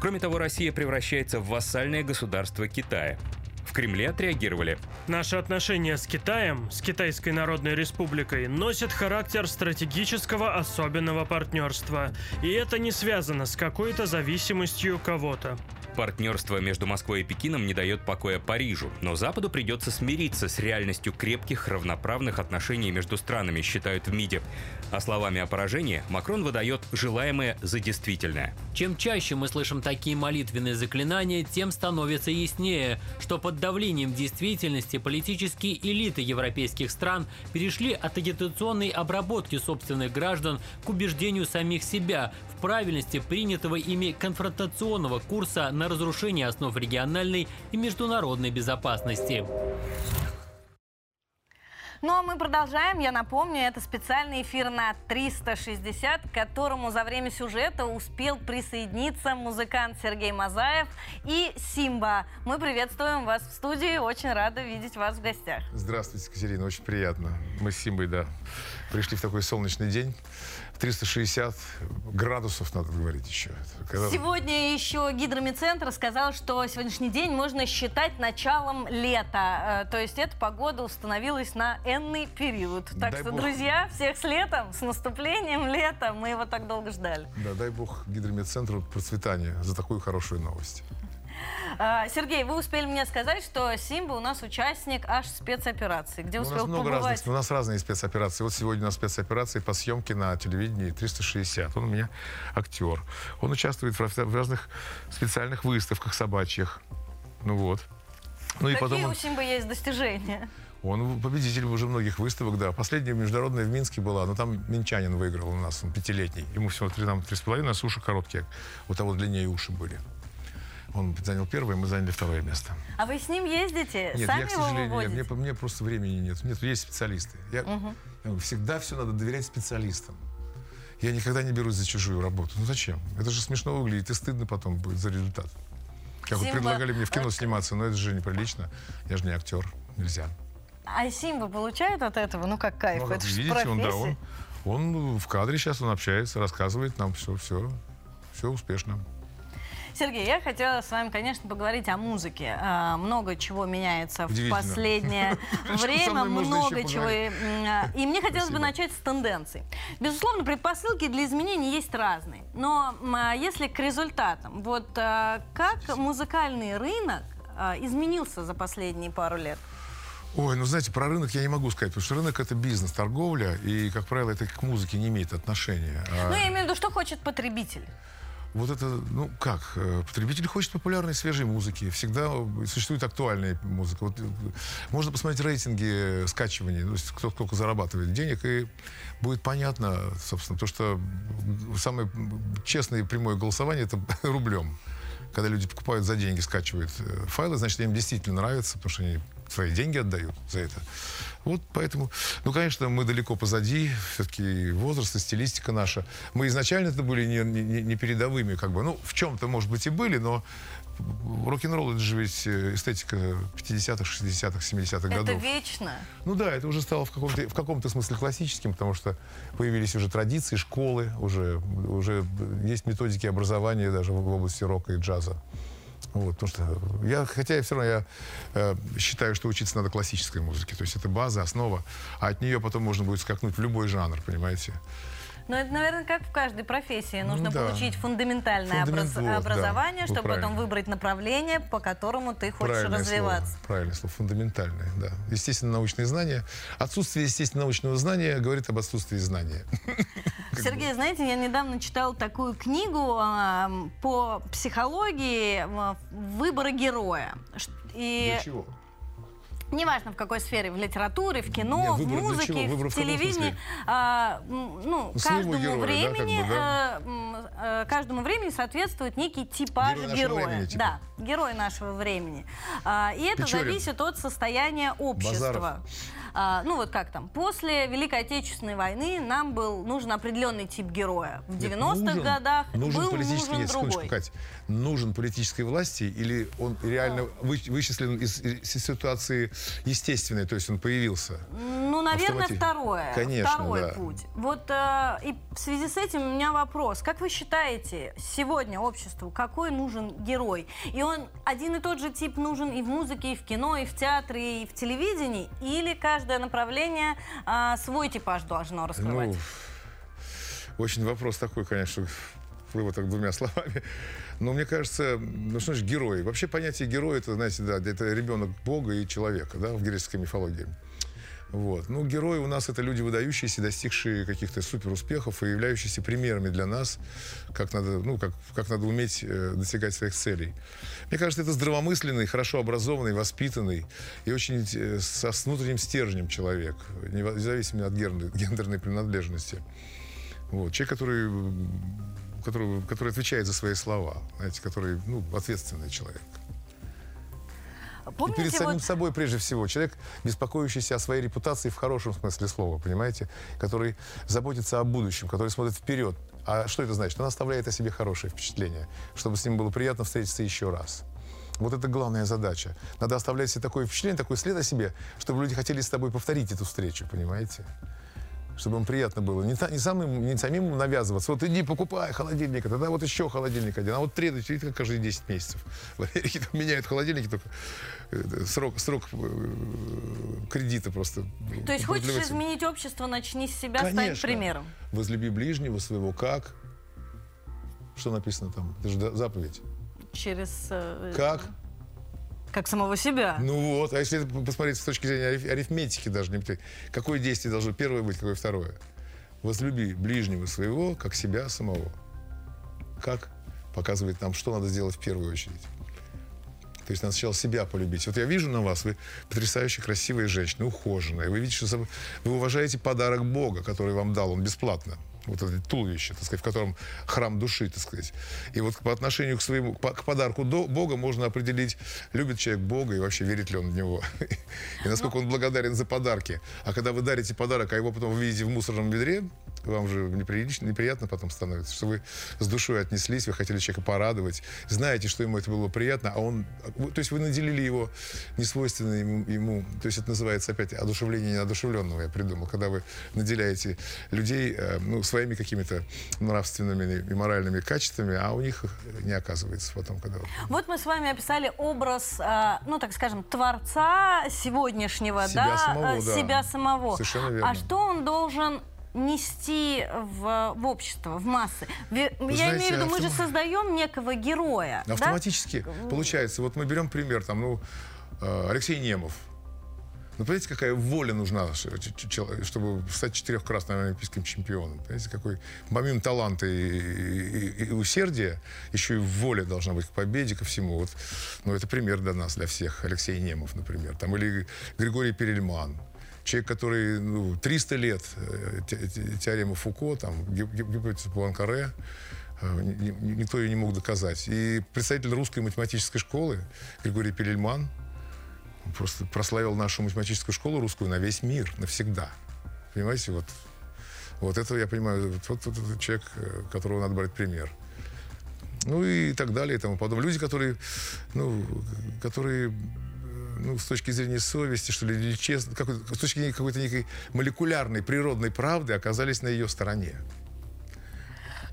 Кроме того, Россия превращается в вассальное государство Китая. В Кремле отреагировали. Наши отношения с Китаем, с Китайской Народной Республикой, носят характер стратегического особенного партнерства. И это не связано с какой-то зависимостью кого-то. Партнерство между Москвой и Пекином не дает покоя Парижу, но Западу придется смириться с реальностью крепких, равноправных отношений между странами, считают в МИДе. А словами о поражении Макрон выдает желаемое за действительное. Чем чаще мы слышим такие молитвенные заклинания, тем становится яснее, что под давлением действительности политические элиты европейских стран перешли от агитационной обработки собственных граждан к убеждению самих себя в правильности принятого ими конфронтационного курса на разрушение основ региональной и международной безопасности. Ну а мы продолжаем. Я напомню, это специальный эфир на 360, к которому за время сюжета успел присоединиться музыкант Сергей Мазаев и Симба. Мы приветствуем вас в студии. Очень рада видеть вас в гостях. Здравствуйте, Катерина. Очень приятно. Мы с Симбой, да, пришли в такой солнечный день. 360 градусов, надо говорить еще. Когда... Сегодня еще гидромедцентр сказал, что сегодняшний день можно считать началом лета. Э, то есть эта погода установилась на энный период. Так дай что, бог... друзья, всех с летом, с наступлением лета. Мы его так долго ждали. Да, дай бог гидромедцентру процветания за такую хорошую новость. А, Сергей, вы успели мне сказать, что Симба у нас участник аж спецоперации, где У нас успел много побывать. разных, у нас разные спецоперации. Вот сегодня у нас спецоперации по съемке на телевидении 360. Он у меня актер. Он участвует в, раз- в разных специальных выставках собачьих. Ну вот. Ну и Какие потом у он, Симбы есть достижения? он победитель уже многих выставок, да. Последняя международная в Минске была, но там минчанин выиграл у нас, он пятилетний. Ему всего три, там, три с половиной, а с уши короткие. У того длиннее уши были. Он занял первое, мы заняли второе место. А вы с ним ездите? Нет, Сами я, к его сожалению, нет. выводите? Мне, мне просто времени нет. Нет, есть специалисты. Я, Мгм. я говорю, всегда все надо доверять специалистам. Я никогда не берусь за чужую работу. Ну зачем? Это же смешно выглядит и стыдно потом будет за результат. Как вот Симба, предлагали мне в кино э, сниматься, но это же неприлично. Я же не актер. Нельзя. А Симба получает от этого? Ну, как кайф, Ну, это вы же видите, он, да, профессия. он, он в кадре сейчас, он общается, рассказывает нам все, все, все успешно. Сергей, я хотела с вами, конечно, поговорить о музыке. А, Много чего меняется в последнее время, много чего. а, И мне хотелось бы начать с тенденций. Безусловно, предпосылки для изменений есть разные. Но а, если к результатам, вот как музыкальный рынок изменился за последние пару лет? Ой, ну знаете, про рынок я не могу сказать, потому что рынок это бизнес, торговля, и, как правило, это к музыке не имеет отношения. А Ну, я имею в виду, что хочет потребитель. Вот это, ну как, э, потребитель хочет популярной свежей музыки, всегда существует актуальная музыка. Вот, э, можно посмотреть рейтинги э, скачиваний, то есть кто сколько зарабатывает денег, и будет понятно, собственно, то, что самое честное и прямое голосование это рублем. Когда люди покупают за деньги, скачивают файлы, значит, им действительно нравится, потому что они свои деньги отдают за это. Вот поэтому, ну, конечно, мы далеко позади, все-таки возраст и стилистика наша. Мы изначально это были не, не- не передовыми, как бы, ну, в чем-то, может быть, и были, но рок-н-ролл это же ведь э, эстетика 50-х, 60-х, 70-х Это годов. вечно. Ну да, это уже стало в каком-то, в каком-то смысле классическим, потому что появились уже традиции, школы, уже, уже есть методики образования даже в области рока и джаза. Вот, потому что я, хотя я все равно я, э, считаю, что учиться надо классической музыке. То есть это база, основа, а от нее потом можно будет скакнуть в любой жанр, понимаете? Но это, наверное, как в каждой профессии. Нужно Ну да. получить фундаментальное Фундамент, образ- вот, да. образование, Вы чтобы потом правильно. выбрать направление, по которому ты хочешь Правильное развиваться. слово. Правильное слово. Фундаментальное, да. Естественно-научные знания. Отсутствие естественно-научного знания говорит об отсутствии знания. Сергей, знаете, я недавно читала такую книгу а, по психологии выбора героя. И Для чего? Неважно в какой сфере, в литературе, в кино, Нет, в музыке, в в телевидении, а, ну, Ну, каждому героя, да, времени, как бы, да. э, каждому времени соответствует некий типаж Герой героя. времени, типа. Да, герой нашего времени. А, и это Печорин. зависит от состояния общества. Базаров. А, ну вот как там, после Великой Отечественной войны нам был нужен определенный тип героя. В 90-х Нужен- годах нужен был политический, нужен нет, другой. Кать, нужен политической власти или он реально вы- вычислен из, из ситуации естественной, то есть он появился? Ну, наверное, второе. Конечно, второй да. путь. Вот э, и в связи с этим у меня вопрос. Как вы считаете, сегодня обществу какой нужен герой? И он один и тот же тип нужен и в музыке, и в кино, и в театре, и в телевидении? Или каждое направление а, свой типаж должно раскрывать? Ну, очень вопрос такой, конечно, вывод так двумя словами. Но мне кажется, ну что значит герой? Вообще понятие героя, это, знаете, да, это ребенок Бога и человека, да, в греческой мифологии. Вот. Ну, герои у нас это люди выдающиеся, достигшие каких-то суперуспехов и являющиеся примерами для нас, как надо, ну, как, как надо уметь э, достигать своих целей. Мне кажется, это здравомысленный, хорошо образованный, воспитанный и очень э, со, внутренним стержнем человек, независимо от гендер- гендерной принадлежности. Вот. Человек, который, который, который отвечает за свои слова, знаете, который, ну, ответственный человек. И Помните, перед самим вот- собой прежде всего. Человек, беспокоящийся о своей репутации в хорошем смысле слова, понимаете? Который заботится о будущем, который смотрит вперед. А что это значит? Он оставляет о себе хорошее впечатление, чтобы с ним было приятно встретиться еще раз. Вот это главная задача. Надо оставлять себе такое впечатление, такой след о себе, чтобы люди хотели с тобой повторить эту встречу, понимаете? Чтобы им приятно было. Не, не, самым, не самим навязываться. Вот иди, покупай холодильник, а тогда вот еще холодильник один. А вот три, четыре, каждые 10 месяцев. В Америке там меняют холодильники, только э, срок, срок э, кредита просто. То есть хочешь изменить общество, начни с себя, стань Конечно. примером. Возлюби ближнего своего как? Что написано там? Это же заповедь. через... э, Как? Как самого себя. Ну вот, а если посмотреть с точки зрения ариф- арифметики даже, не какое действие должно первое быть, какое второе? Возлюби ближнего своего, как себя самого. Как? Показывает нам, что надо сделать в первую очередь. То есть надо сначала себя полюбить. Вот я вижу на вас, вы потрясающе красивые женщины, ухоженные. Вы видите, что вы уважаете подарок Бога, который вам дал, он бесплатно. Вот это туловище, так сказать, в котором храм души, так сказать. И вот по отношению к своему, к подарку до Бога можно определить, любит человек Бога и вообще верит ли он в него. И насколько он благодарен за подарки. А когда вы дарите подарок, а его потом вы видите в мусорном ведре, вам же неприлично, неприятно потом становится, что вы с душой отнеслись, вы хотели человека порадовать, знаете, что ему это было приятно, а он... То есть вы наделили его несвойственной ему, ему- то есть это называется опять одушевление неодушевленного, я придумал, когда вы наделяете людей э, ну, своими какими-то нравственными и моральными качествами, а у них их не оказывается потом, когда... вот- Вот мы с вами описали образ, э, ну, так скажем, творца сегодняшнего, Себя да, самого, э, да. себя самого. Совершенно верно. А что он должен нести в, в общество, в массы? Я знаете, имею в виду, мы же создаем некого героя. да? Автоматически получается. Вот мы берем пример, там, ну, э, Алексей Немов. Ну, понимаете, какая воля нужна, чтобы стать четырехкратным олимпийским чемпионом. Понимаете, какой, помимо таланта и, и- и усердия, еще и воля должна быть к победе, ко всему. Вот, ну, это пример для нас, для всех. Алексей Немов, например. Там, или Григорий Перельман. Человек, который ну, 300 лет э, те- те- теорема Фуко, там, гип- гип- гипотеза Пуанкаре, э, ни- ни- никто ее не мог доказать. И представитель русской математической школы Григорий Перельман просто прославил нашу математическую школу русскую на весь мир, навсегда. Понимаете, вот, вот это, я понимаю, вот, вот, вот этот человек, э, которого надо брать пример. Ну и так далее и тому подобное. Люди, которые, ну, которые, ну, с точки зрения совести, что ли, или честно, с точки зрения какой-то некой молекулярной, природной правды оказались на ее стороне.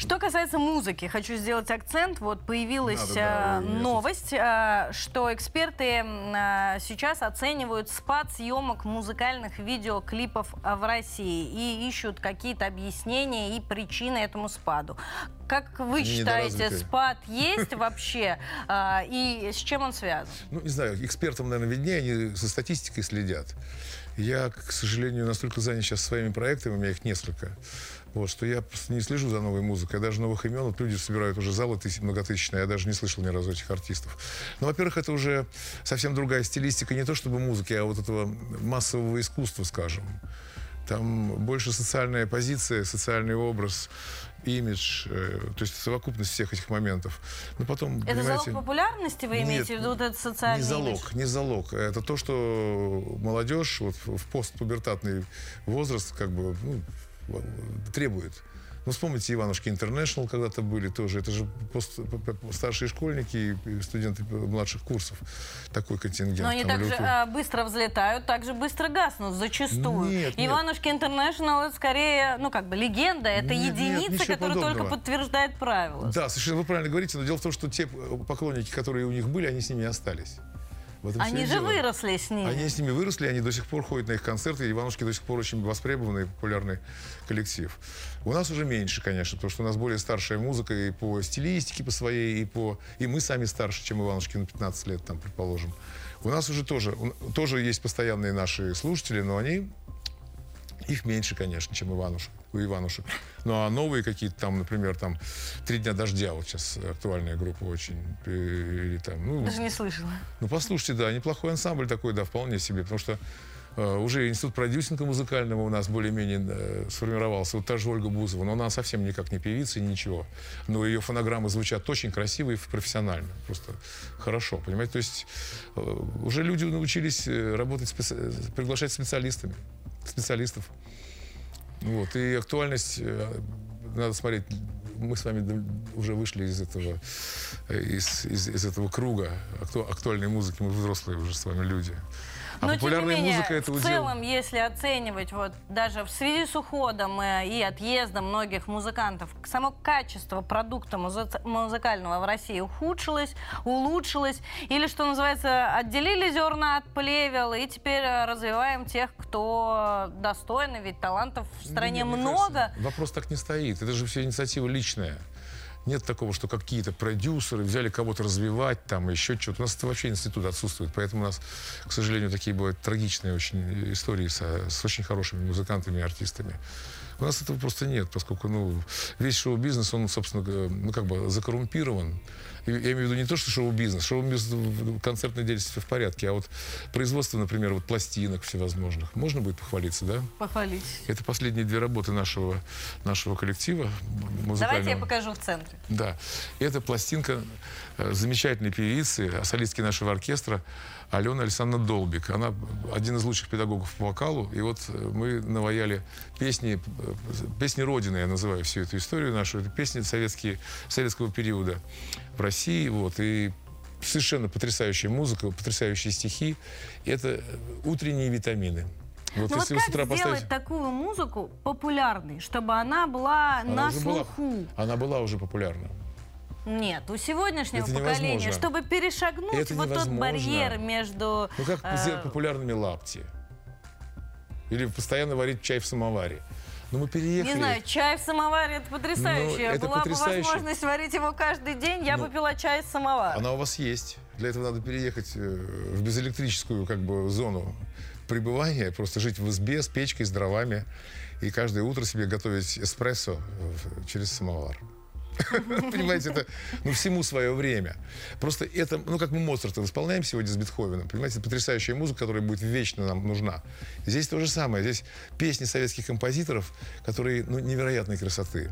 Что касается музыки, хочу сделать акцент. Вот появилась Надо, да, э, новость, э, что эксперты э, сейчас оценивают спад съемок музыкальных видеоклипов в России и ищут какие-то объяснения и причины этому спаду. Как вы считаете, спад есть вообще и с чем он связан? Ну, не знаю, экспертам, наверное, виднее, они со статистикой следят. Я, к сожалению, настолько занят сейчас своими проектами, у меня их несколько, вот, что я не слежу за новой музыкой. Даже новых имен, вот люди собирают уже залы тысяч, многотысячные, я даже не слышал ни разу этих артистов. Но, во-первых, это уже совсем другая стилистика, не то чтобы музыки, а вот этого массового искусства, скажем. Там больше социальная позиция, социальный образ, имидж, э, то есть совокупность всех этих моментов. Но потом, Это понимаете, залог популярности вы Нет, имеете в виду вот этот социальный не залог, имидж? не залог. Это то, что молодежь вот в постпубертатный возраст как бы ну, требует. Ну, вспомните, Иванушки Интернешнл когда-то были тоже. Это же пост- старшие школьники и студенты младших курсов. Такой контингент. Но они также или а, быстро взлетают, также быстро гаснут зачастую. Нет, нет. Иванушки Интернешнл это скорее, ну как бы легенда, это Нет, нет, единица, ничего которая только подобного. подтверждает правила. Да, совершенно вы правильно говорите, но дело в том, что те э, поклонники, которые у них были, они с ними остались. Они же дело. выросли с ними. Они с ними выросли, они до сих пор ходят на их концерты, Иванушки до сих пор очень востребованный и популярный коллектив. У нас уже меньше, конечно, потому что у нас более старшая музыка и по стилистике по своей, и по... И мы сами старше, чем Иванушки на 15 лет, там, предположим. У нас уже тоже, тоже есть постоянные наши слушатели, но они их меньше, конечно, чем Иванушек, у Иванушек. Ну, а новые какие-то там, например, там «Три дня дождя», вот сейчас актуальная группа очень, э, или там, ну, Даже не слышала. ну, послушайте, да, неплохой ансамбль такой, да, вполне себе, потому что э, уже институт продюсинга музыкального у нас более-менее э, сформировался. Вот та же Ольга Бузова, но она совсем никак не певица, ничего. Но ее фонограммы звучат очень красиво и профессионально. Просто хорошо, понимаете? То есть э, уже люди научились работать, специ- приглашать специалистами, специалистов. Вот, и актуальность, э, надо смотреть, мы с вами уже вышли из этого, э, из, из, из этого круга акту- актуальной музыки, мы взрослые уже с вами люди. А Но, тем не популярная менее, музыка это в удел. целом, если оценивать вот даже в связи с уходом э, и отъездом многих музыкантов, само качество продукта музы- музыкального в России ухудшилось, улучшилось, или, что называется, отделили зерна от плевел, и теперь э, развиваем тех, кто достойный, ведь талантов в стране Не, мне много. кажется, вопрос так не стоит. Это же все инициатива личная. Нет такого, что какие-то продюсеры взяли кого-то развивать, там, еще что-то. У нас это вообще институт отсутствует. Поэтому у нас, к сожалению, такие бывают трагичные очень истории со, с очень хорошими музыкантами и артистами. У нас этого просто нет, поскольку ну, весь шоу-бизнес, он, собственно, ну, как бы закоррумпирован. Я имею в виду не то, что шоу-бизнес. Шоу-бизнес концертной деятельности в порядке, а вот производство, например, вот пластинок всевозможных. Можно будет похвалиться, да? Похвалить. Это последние две работы нашего, нашего коллектива. Давайте я покажу в центре. Да. Это пластинка э, замечательной певицы, солистки нашего оркестра Алена Александровна Долбик. Она один из лучших педагогов по вокалу. И вот э, мы наваяли песни, э, песни Родины, я называю всю эту историю нашу. Это песни советские, советского периода в России. Вот, и совершенно потрясающая музыка, потрясающие стихи. Это утренние витамины. Вот ну вот как сделать поставить... такую музыку популярной, чтобы она была она на слуху? Была, она была уже популярна. Нет, у сегодняшнего это поколения, невозможно. чтобы перешагнуть это вот невозможно. тот барьер между... Ну как э... сделать популярными лапти? Или постоянно варить чай в самоваре? Ну, мы переехали. Не знаю, чай в самоваре это потрясающе. Ну, это Была потрясающе. бы возможность варить его каждый день, я ну, бы пила чай из самовара. Она у вас есть. Для этого надо переехать э, в безэлектрическую как бы зону пребывания, просто жить в избе с печкой, с дровами и каждое утро себе готовить эспрессо через самовар. Понимаете, это ну, всему свое время. Просто это, ну, как мы Моцарта исполняем сегодня с Бетховеном, понимаете, потрясающая музыка, которая будет вечно нам нужна. Здесь то же самое. Здесь песни советских композиторов, которые, ну, невероятной красоты,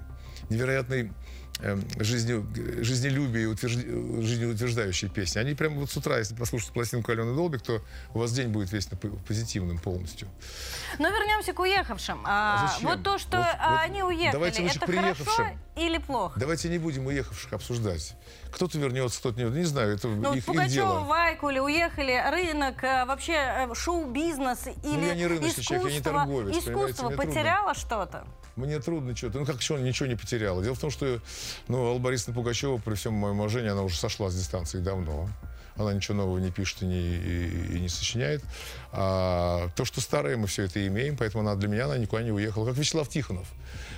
невероятной Эм, жизнью, жизнелюбие и утвержд... жизнеутверждающие песни. Они прямо вот с утра, если послушать пластинку Алены Долбик, то у вас день будет весь позитивным полностью. Но вернемся к уехавшим. А, а вот то, что вот, вот они уехали, давайте это хорошо или плохо? Давайте не будем уехавших обсуждать. Кто-то вернется, кто-то не Не знаю, это ну, их, Пугачева, их дело. Вайкули уехали, рынок, э, вообще э, шоу-бизнес или ну, я не рыночный искусство, человек, я не торговец. Искусство потеряло что-то? Мне трудно что-то. Ну, как что, ничего не потеряла. Дело в том, что ну, Алла Борисовна Пугачева, при всем моем уважении, она уже сошла с дистанции давно. Она ничего нового не пишет и не, и, и не сочиняет. А то, что старое, мы все это имеем, поэтому она для меня она никуда не уехала. Как Вячеслав Тихонов,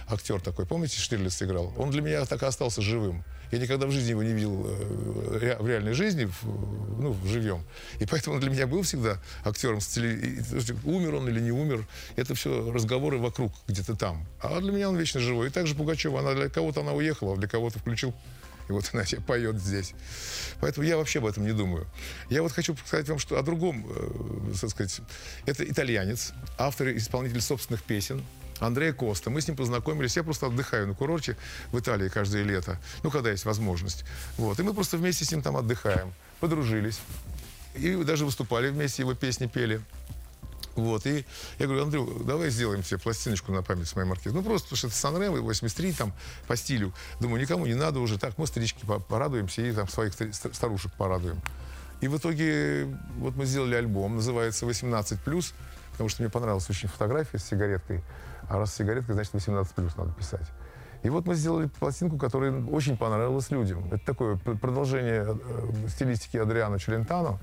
актер такой, помните, Штирлиц играл? Он для меня так и остался живым. Я никогда в жизни его не видел э, в реальной жизни, в, ну, живем. И поэтому он для меня был всегда актером. С теле... Умер он или не умер, это все разговоры вокруг, где-то там. А для меня он вечно живой. И также Пугачева, она для кого-то она уехала, а для кого-то включил вот она себе поет здесь. Поэтому я вообще об этом не думаю. Я вот хочу сказать вам что о другом, э, так сказать. Это итальянец, автор и исполнитель собственных песен. Андрея Коста. Мы с ним познакомились. Я просто отдыхаю на курорте в Италии каждое лето. Ну, когда есть возможность. Вот. И мы просто вместе с ним там отдыхаем. Подружились. И даже выступали вместе, его песни пели. Вот, и я говорю, Андрю, давай сделаем себе пластиночку на память с моим оркестром. Ну, просто, потому что это Сан-Ремо, 83, там, по стилю. Думаю, никому не надо уже. Так, мы старички порадуемся и там своих старушек порадуем. И в итоге вот мы сделали альбом, называется «18+,» потому что мне понравилась очень фотография с сигареткой. А раз сигаретка, значит 18 плюс надо писать. И вот мы сделали пластинку, которая очень понравилась людям. Это такое продолжение э, стилистики Адриана Челентано.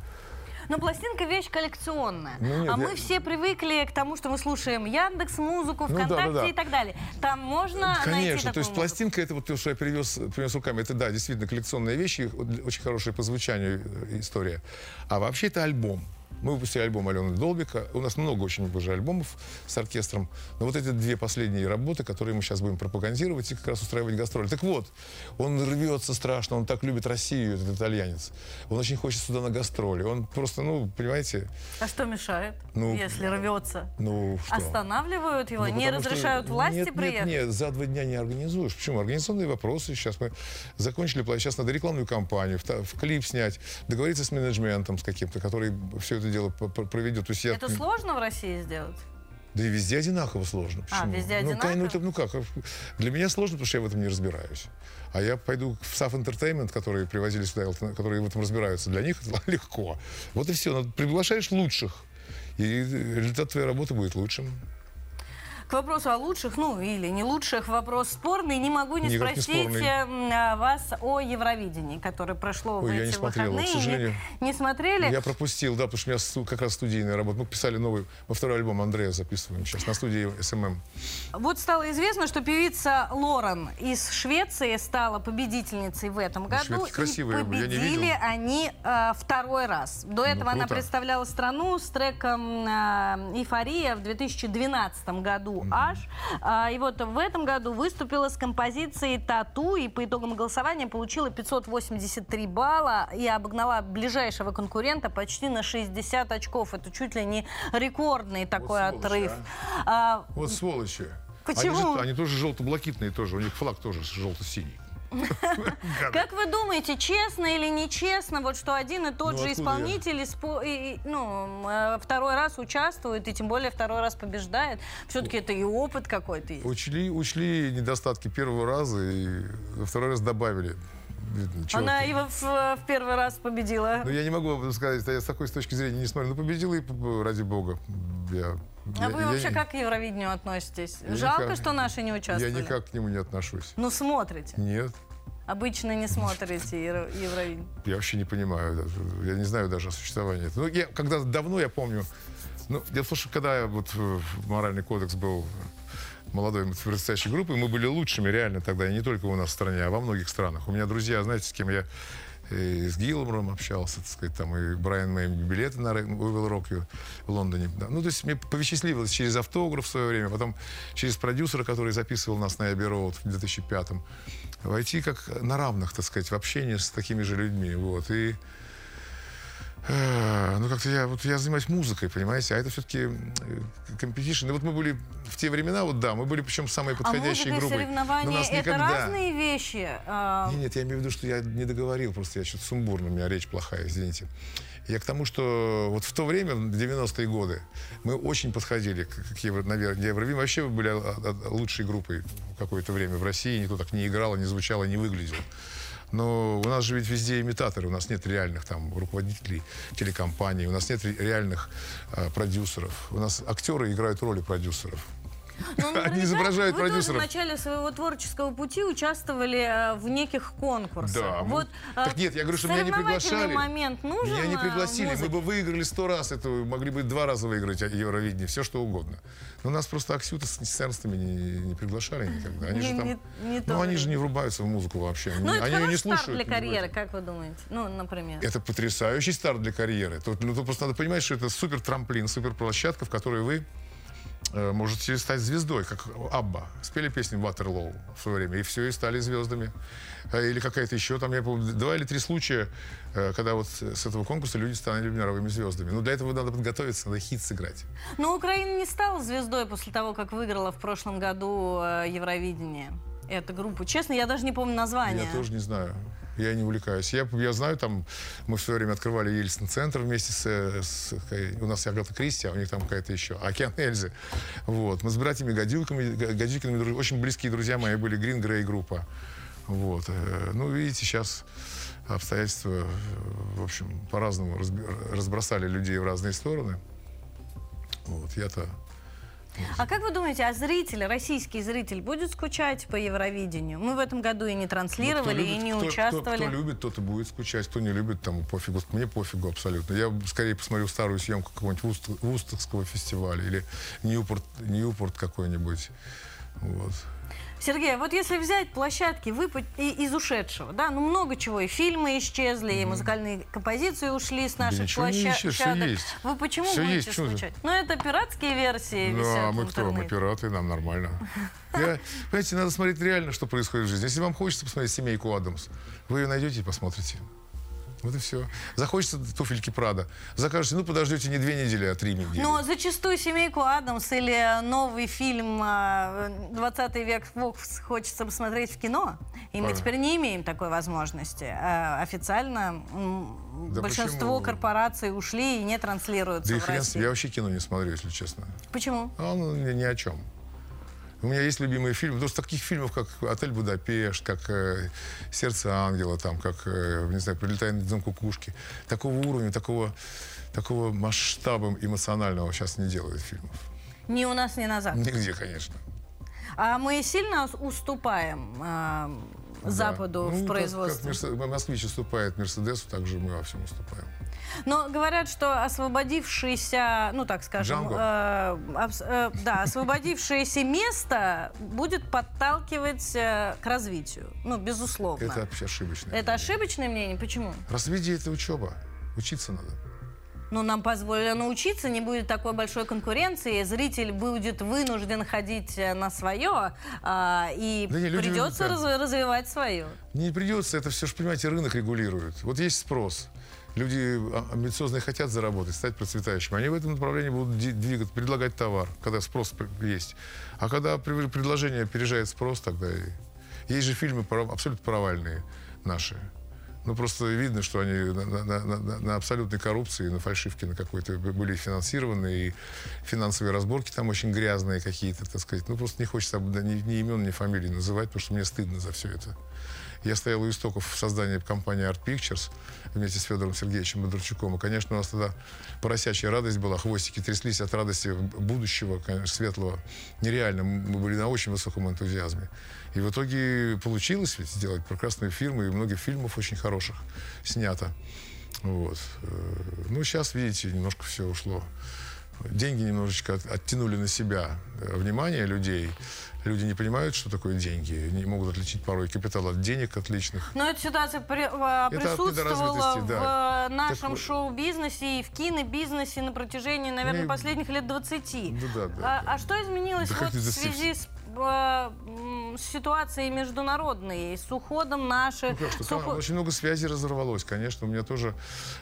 Но пластинка вещь коллекционная. Ну, нет, а я... мы все привыкли к тому, что мы слушаем Яндекс, музыку, ВКонтакте ну, да, да, да. и так далее. Там можно Конечно, найти то есть музыку? пластинка, это вот то, что я привез, привез руками, это, да, действительно коллекционные вещи, очень хорошая по звучанию э, история. А вообще это альбом. Мы выпустили альбом Алены Долбика. У нас много очень уже альбомов с оркестром. Но вот эти две последние работы, которые мы сейчас будем пропагандировать и как раз устраивать гастроли. Так вот, он рвется страшно, он так любит Россию, этот итальянец. Он очень хочет сюда на гастроли. Он просто, ну, понимаете... А что мешает, ну, если рвется? Ну, что? Останавливают его? Ну, не разрешают что... власти нет, приехать? Нет, нет, за два дня не организуешь. Почему? Организационные вопросы. Сейчас мы закончили, сейчас надо рекламную кампанию, в, в клип снять, договориться с менеджментом, с каким-то, который все это дело проведет. То есть я... Это сложно в России сделать? Да и везде одинаково сложно. А, Почему? А, везде ну, одинаково? Ну, это, ну как? Для меня сложно, потому что я в этом не разбираюсь. А я пойду в SAF Entertainment, которые привозили сюда, которые в этом разбираются. Для них это легко. Вот и все. Приглашаешь лучших, и результат твоей работы будет лучшим. К вопросу о лучших, ну или не лучших, вопрос спорный. Не могу не Никак не спросить спорный. м, а, вас о Евровидении, которое прошло в Ой, я эти не смотрел, выходные. к сожалению. Не, не смотрели? Я пропустил, да, потому что у меня как раз студийная работа. Мы писали новый, во второй альбом Андрея записываем сейчас на студии эм СММ. Вот стало известно, что певица Лорен из Швеции стала победительницей в этом году. шведки красивые, и я не победили видел. они э, второй раз. До этого она круто. представляла страну с треком э, «Эйфория» в 2012 году А, и вот в этом году выступила с композицией «Тату» и по итогам голосования получила 583 балла и обогнала ближайшего конкурента почти на 60 очков. Это чуть ли не рекордный такой сволочи, отрыв. А, Вот сволочи. Почему? Они, же- они тоже желто-блакитные тоже, у них флаг тоже желто-синий. Как вы думаете, честно или нечестно, вот что один и тот Ну, же исполнитель испо- и- и, ну, э, второй раз участвует и тем более второй раз побеждает? Все-таки это и опыт какой-то есть. Учли, учли недостатки первого раза и второй раз добавили. Чего-то. Она его в, в первый раз победила. Ну, я не могу об этом сказать, я с такой с точки зрения не смотрю. Ну, победила и ради бога. Я, А я- вы я вообще не- как к Евровидению относитесь? я Жалко, никак- что наши не участвовали? Я никак к нему не отношусь. Ну, смотрите. Нет. Обычно не смотрите Евро- Евровидение. Я вообще не понимаю. Я не знаю даже о существовании этого. Ну, я, когда давно, я помню... Ну, том, что когда я вот э, моральный кодекс был молодой предстоящей группой, мы были лучшими реально тогда, и не только у нас в стране, а во многих странах. У меня друзья, знаете, с кем я и с Гилмором общался, так сказать, там, и Брайан Мэй билеты на We Will Rock You в Лондоне. Да. Ну, то есть мне посчастливилось через автограф в свое время, потом через продюсера, который записывал нас на Abbey Road в 2005-м, войти как на равных, так сказать, в общение с такими же людьми. Вот. И э, ну, как-то я, вот я занимаюсь музыкой, понимаете, а это все-таки competition. И вот мы были в те времена, вот да, мы были причем самые А подходящие группой. Но соревнования нас это никогда... разные вещи. а, Нет, нет, я имею в виду, что я не договорил, просто я что-то сумбурно, у меня речь плохая, извините. Я к тому, что вот в то время, в 90-е годы, мы очень подходили к, к Евро, наверное, Евровидению. Вообще были а, а, лучшей группой какое-то время в России. Никто так не играл, не звучал, не выглядел. Но у нас же ведь везде имитаторы, у нас нет реальных там руководителей телекомпаний, у нас нет ре- реальных а, продюсеров. У нас актеры играют роли продюсеров. Ну, Они изображают вы продюсеров. в начале своего творческого пути участвовали э, в неких конкурсах. Да, мы- Вот, э, так нет, я говорю, что меня не приглашали. момент нужен Меня не э, пригласили. Мы музыке? бы выиграли сто раз это, могли бы два раза выиграть Евровидение, все что угодно. Но нас просто Аксюта с, с Эрнстами не, не приглашали никогда. Они Не- же там, не- не ну, они же не врубаются в музыку вообще. Ну, они они ее не хороший старт слушают. для карьеры, как вы думаете? Ну, например. Это потрясающий старт для карьеры. Тут, ну, тут просто надо понимать, что это супер трамплин, супер площадка, в которой вы можете стать звездой, как Абба. Спели песню Ватерлоу в свое время, и все, и стали звездами. Э, Или какая-то еще, там, я помню, два или три случая, э, когда вот с этого конкурса люди стали мировыми звездами. Но для этого надо подготовиться, надо хит сыграть. Но Украина не стала звездой после того, как выиграла в прошлом году э, Евровидение. Эту группу. Честно, я даже не помню название. Я тоже не знаю. Я не увлекаюсь. Я, я знаю, там мы в свое время открывали Ельцин-центр вместе с, с- У нас Агата Кристи, а у них там какая-то еще. Океан Эльзы. Вот. Мы с братьями Гадюками, Га- Гадюкиными, друз- очень близкие друзья мои были, Грин Грей группа. Вот. Э, Ну, видите, сейчас обстоятельства, в общем, по-разному разбросали людей в разные стороны. Вот. Я-то А как вы думаете, а зритель, российский зритель будет скучать по Евровидению? Мы в этом году и не Ну, кто транслировали, и любит- не кто- кто- участвовали. Кто, любит, тот и будет скучать. Кто не любит, тому пофигу. Мне пофигу абсолютно. Я скорее посмотрю старую съемку какого-нибудь Вуст- Вустокского фестиваля или Ньюпорт, Ньюпорт какой-нибудь. Вот. Сергей, вот если взять площадки и- из ушедшего, да, ну много чего, и фильмы исчезли, и музыкальные композиции ушли с наших исчез, площадок. всё есть. Вы почему Всё будете есть, скучать? Ну, это пиратские версии Ну, а в мы кто? Мы пираты, нам нормально. Я, понимаете, надо смотреть реально, что происходит в жизни. Если вам хочется посмотреть «Семейку Адамс», вы ее найдете и посмотрите. Вот и все. Захочется туфельки Прада. Закажете, ну, подождете не две недели, а три недели. Но зачастую «Семейку Адамс» или новый фильм а, «20 век Фокс» хочется посмотреть в кино. И мы Ага. теперь не имеем такой возможности. А, Официально Да большинство почему? корпораций ушли и не транслируются Да и хрен. Я вообще кино не смотрю, если честно. Почему? А он ни, ни о чем. У меня есть любимые фильмы. Потому что таких фильмов, как «Отель Будапешт», как э, «Сердце ангела», там, как, э, не знаю, «Прилетая на дом кукушки», такого уровня, такого, такого масштаба эмоционального сейчас не делают фильмов. Ни у нас, ни на Западе. Нигде, конечно. А мы сильно уступаем э, Западу да. в ну, производстве? Как, как Москвич уступает Мерседесу, так же мы во всем уступаем. Но говорят, что освободившееся, ну так скажем, э, э, да, освободившееся место будет подталкивать э, к развитию. Ну, безусловно. Это вообще ошибочное. Это ошибочное мнение? Почему? Развитие это учеба. Учиться надо. Ну, нам позволили научиться, не будет такой большой конкуренции, зритель будет вынужден ходить э, на свое, а, и да не, придется раз, развивать свое. Не придется, это все же, понимаете, рынок регулирует. Вот есть спрос. Люди а, амбициозные хотят заработать, стать процветающими. Они в этом направлении будут двигать, предлагать товар, когда спрос есть. А когда предложение опережает спрос, тогда и... Есть же фильмы абсолютно провальные наши. Ну, просто видно, что они на, на, на, на абсолютной коррупции, на фальшивке на какой-то были финансированы, и финансовые разборки там очень грязные какие-то, так сказать. Ну, просто не хочется ни, ни имен, ни фамилий называть, потому что мне стыдно за все это. Я стоял у истоков создания компании Art Pictures вместе с Федором Сергеевичем Бондарчуком. И, конечно, у нас тогда поросячья радость была, хвостики тряслись от радости будущего, конечно, светлого. Нереально, мы были на очень высоком энтузиазме. И в итоге получилось ведь сделать прекрасные фильмы, и много фильмов очень хороших снято. Вот. Э, ну, сейчас, видите, немножко все ушло. Деньги немножечко оттянули на себя э, внимание людей люди не понимают, что такое деньги, не могут отличить порой капитал от денег отличных. Но эта ситуация при, а, присутствовала в да. нашем так... шоу-бизнесе и в кинобизнесе на протяжении, наверное, не... последних лет 20. Да, да, да, а, а что изменилось да, вот в связи с э, ситуацией международной, с уходом наших... Ну, что, уход... Очень много связей разорвалось, конечно. У меня тоже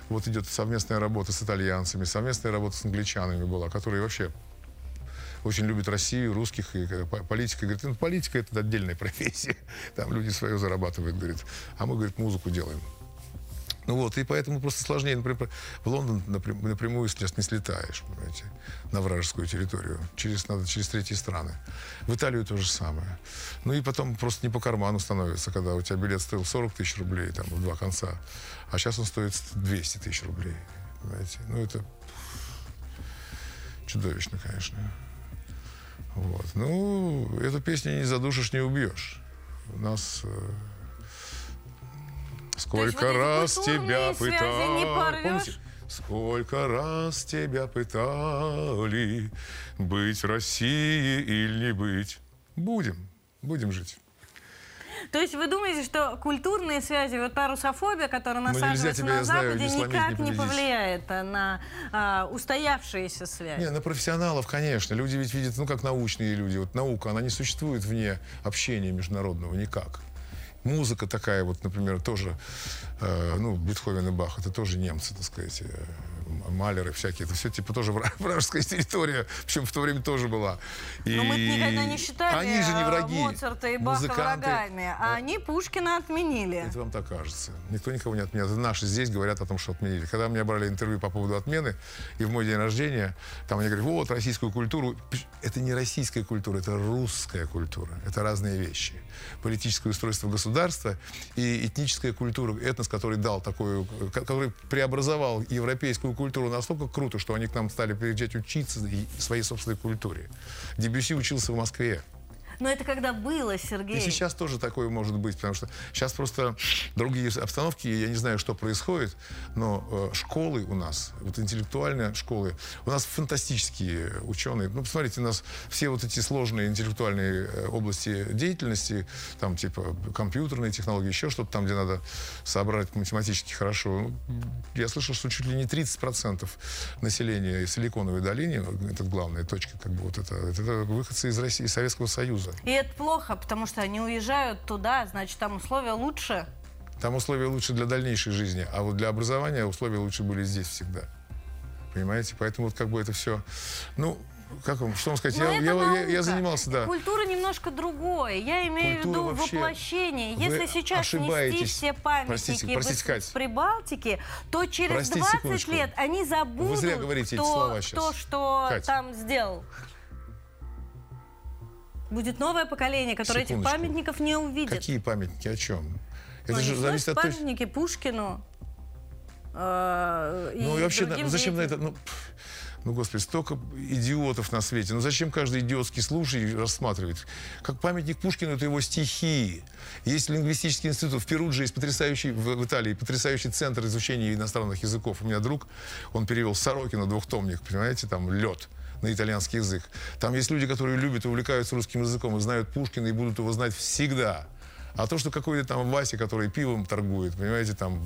вот идет совместная работа с итальянцами, совместная работа с англичанами была, которые вообще очень любит Россию, русских, и э, политика. Говорит, ну, политика это отдельная профессия. Там люди свое зарабатывают, говорит. А мы, говорит, музыку делаем. Ну вот, и поэтому просто сложнее, например, в Лондон напрямую, сейчас не слетаешь, понимаете, на вражескую территорию. Через, надо через третьи страны. В Италию то же самое. Ну и потом просто не по карману становится, когда у тебя билет стоил 40 тысяч рублей, там, в два конца, а сейчас он стоит 200 тысяч рублей, понимаете. Ну это чудовищно, конечно. Вот. Ну, эту песню не задушишь, не убьешь. У нас э, сколько раз тебя пытали. Сколько раз тебя пытали быть России или не быть. Будем, будем жить. То есть вы думаете, что культурные связи, вот та русофобия, которая ну, насаживается на Западе, знаю, никак не, не повлияет на а, устоявшиеся связи? Не, на профессионалов, конечно. Люди ведь видят, ну, как научные люди. Вот наука, она не существует вне общения международного никак. Музыка такая вот, например, тоже, э, ну, Бетховен и Бах, это тоже немцы, так сказать, э, малеры всякие. Это все типа тоже вражеская территория, причем в то время тоже была. И... Но мы никогда не считали они же не враги. Моцарта и Баха Музыканты... врагами, а они Пушкина отменили. Это вам так кажется. Никто никого не отменял. Это наши здесь говорят о том, что отменили. Когда меня брали интервью по поводу отмены, и в мой день рождения, там они говорят, вот, российскую культуру. Это не российская культура, это русская культура. Это разные вещи. Политическое устройство государства и этническая культура, этнос, который дал такую, который преобразовал европейскую культуру настолько круто, что они к нам стали приезжать учиться своей собственной культуре. Дебюси учился в Москве. Но это когда было, Сергей. И сейчас тоже такое может быть, потому что сейчас просто другие обстановки, я не знаю, что происходит, но э, школы у нас, вот интеллектуальные школы, у нас фантастические ученые. Ну, посмотрите, у нас все вот эти сложные интеллектуальные э, области деятельности, там типа компьютерные технологии, еще что-то там, где надо собрать математически хорошо. Ну, я слышал, что чуть ли не 30% населения Силиконовой долины, это главная точка, как бы вот это, это выходцы из России, из Советского Союза. Союза. И это плохо, потому что они уезжают туда, значит, там условия лучше. Там условия лучше для дальнейшей жизни, а вот для образования условия лучше были здесь всегда. Понимаете? Поэтому вот как бы это все... Ну, как вам, что вам сказать? я, я, я, я занимался, да. Культура немножко другое. Я имею Культура в виду воплощение. Если сейчас нести все памятники простите, простите, в Прибалтике, то через простите, 20 секундочку. лет они забудут, Вы зря говорите кто, эти слова сейчас. то, что Кать. там сделал. Будет новое поколение, которое этих памятников не увидит. Какие памятники? О чем? Это ну, же зависит от памятники Пушкину. Э, ну и вообще, зачем на это... Ну, Ну, господи, столько идиотов на свете. Ну, зачем каждый идиотский случай рассматривать? Как памятник Пушкину, это его стихи. Есть лингвистический институт. В Перудже есть потрясающий, в, в Италии, потрясающий центр изучения иностранных языков. У меня друг, он перевел Сорокина двухтомник, понимаете, там «Лед» на итальянский язык. Там есть люди, которые любят и увлекаются русским языком и знают Пушкина и будут его знать всегда. А то, что какой-то там Вася, который пивом торгует, понимаете, там,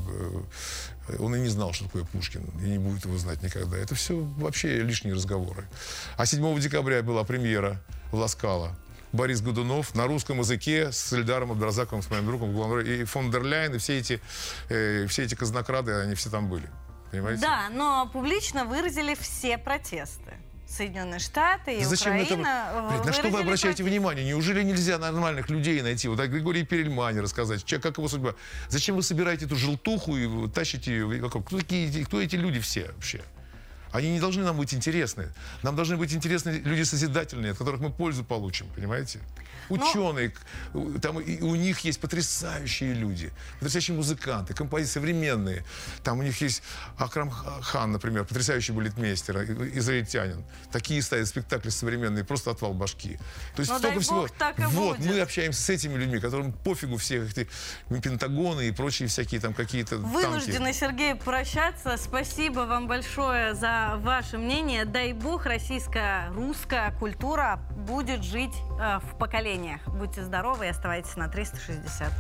э, он и не знал, что такое Пушкин, и не будет его знать никогда. Это все вообще лишние разговоры. А 7 декабря была премьера в Ласкало. Борис Годунов на русском языке с Эльдаром Абдразаковым, с моим другом, и фон дер Ляйн, и все эти, э, все эти казнокрады, они все там были. Понимаете? Да, но публично выразили все протесты. Соединенные Штаты и Зачем Украина это... Блин, на что вы обращаете внимание? Неужели нельзя нормальных людей найти? Вот о Григории Перельмане рассказать, как его судьба. Зачем вы собираете эту желтуху и тащите ее? Кто, такие, кто эти люди все вообще? Они не должны нам быть интересны. Нам должны быть интересны люди созидательные, от которых мы пользу получим, понимаете? Ученые, Но... там и у них есть потрясающие люди, потрясающие музыканты, композиции современные. Там у них есть Акрам Хан, например, потрясающий балетмейстер, израильтянин. Такие ставят спектакли современные, просто отвал башки. То есть Но столько всего. Бог, так и вот, будет. мы общаемся с этими людьми, которым пофигу всех эти пентагоны и прочие всякие там какие-то Вынуждены, танки. Сергей, прощаться. Спасибо вам большое за ваше мнение. Дай бог, российская русская культура будет жить э, в поколениях. Будьте здоровы и оставайтесь на 360.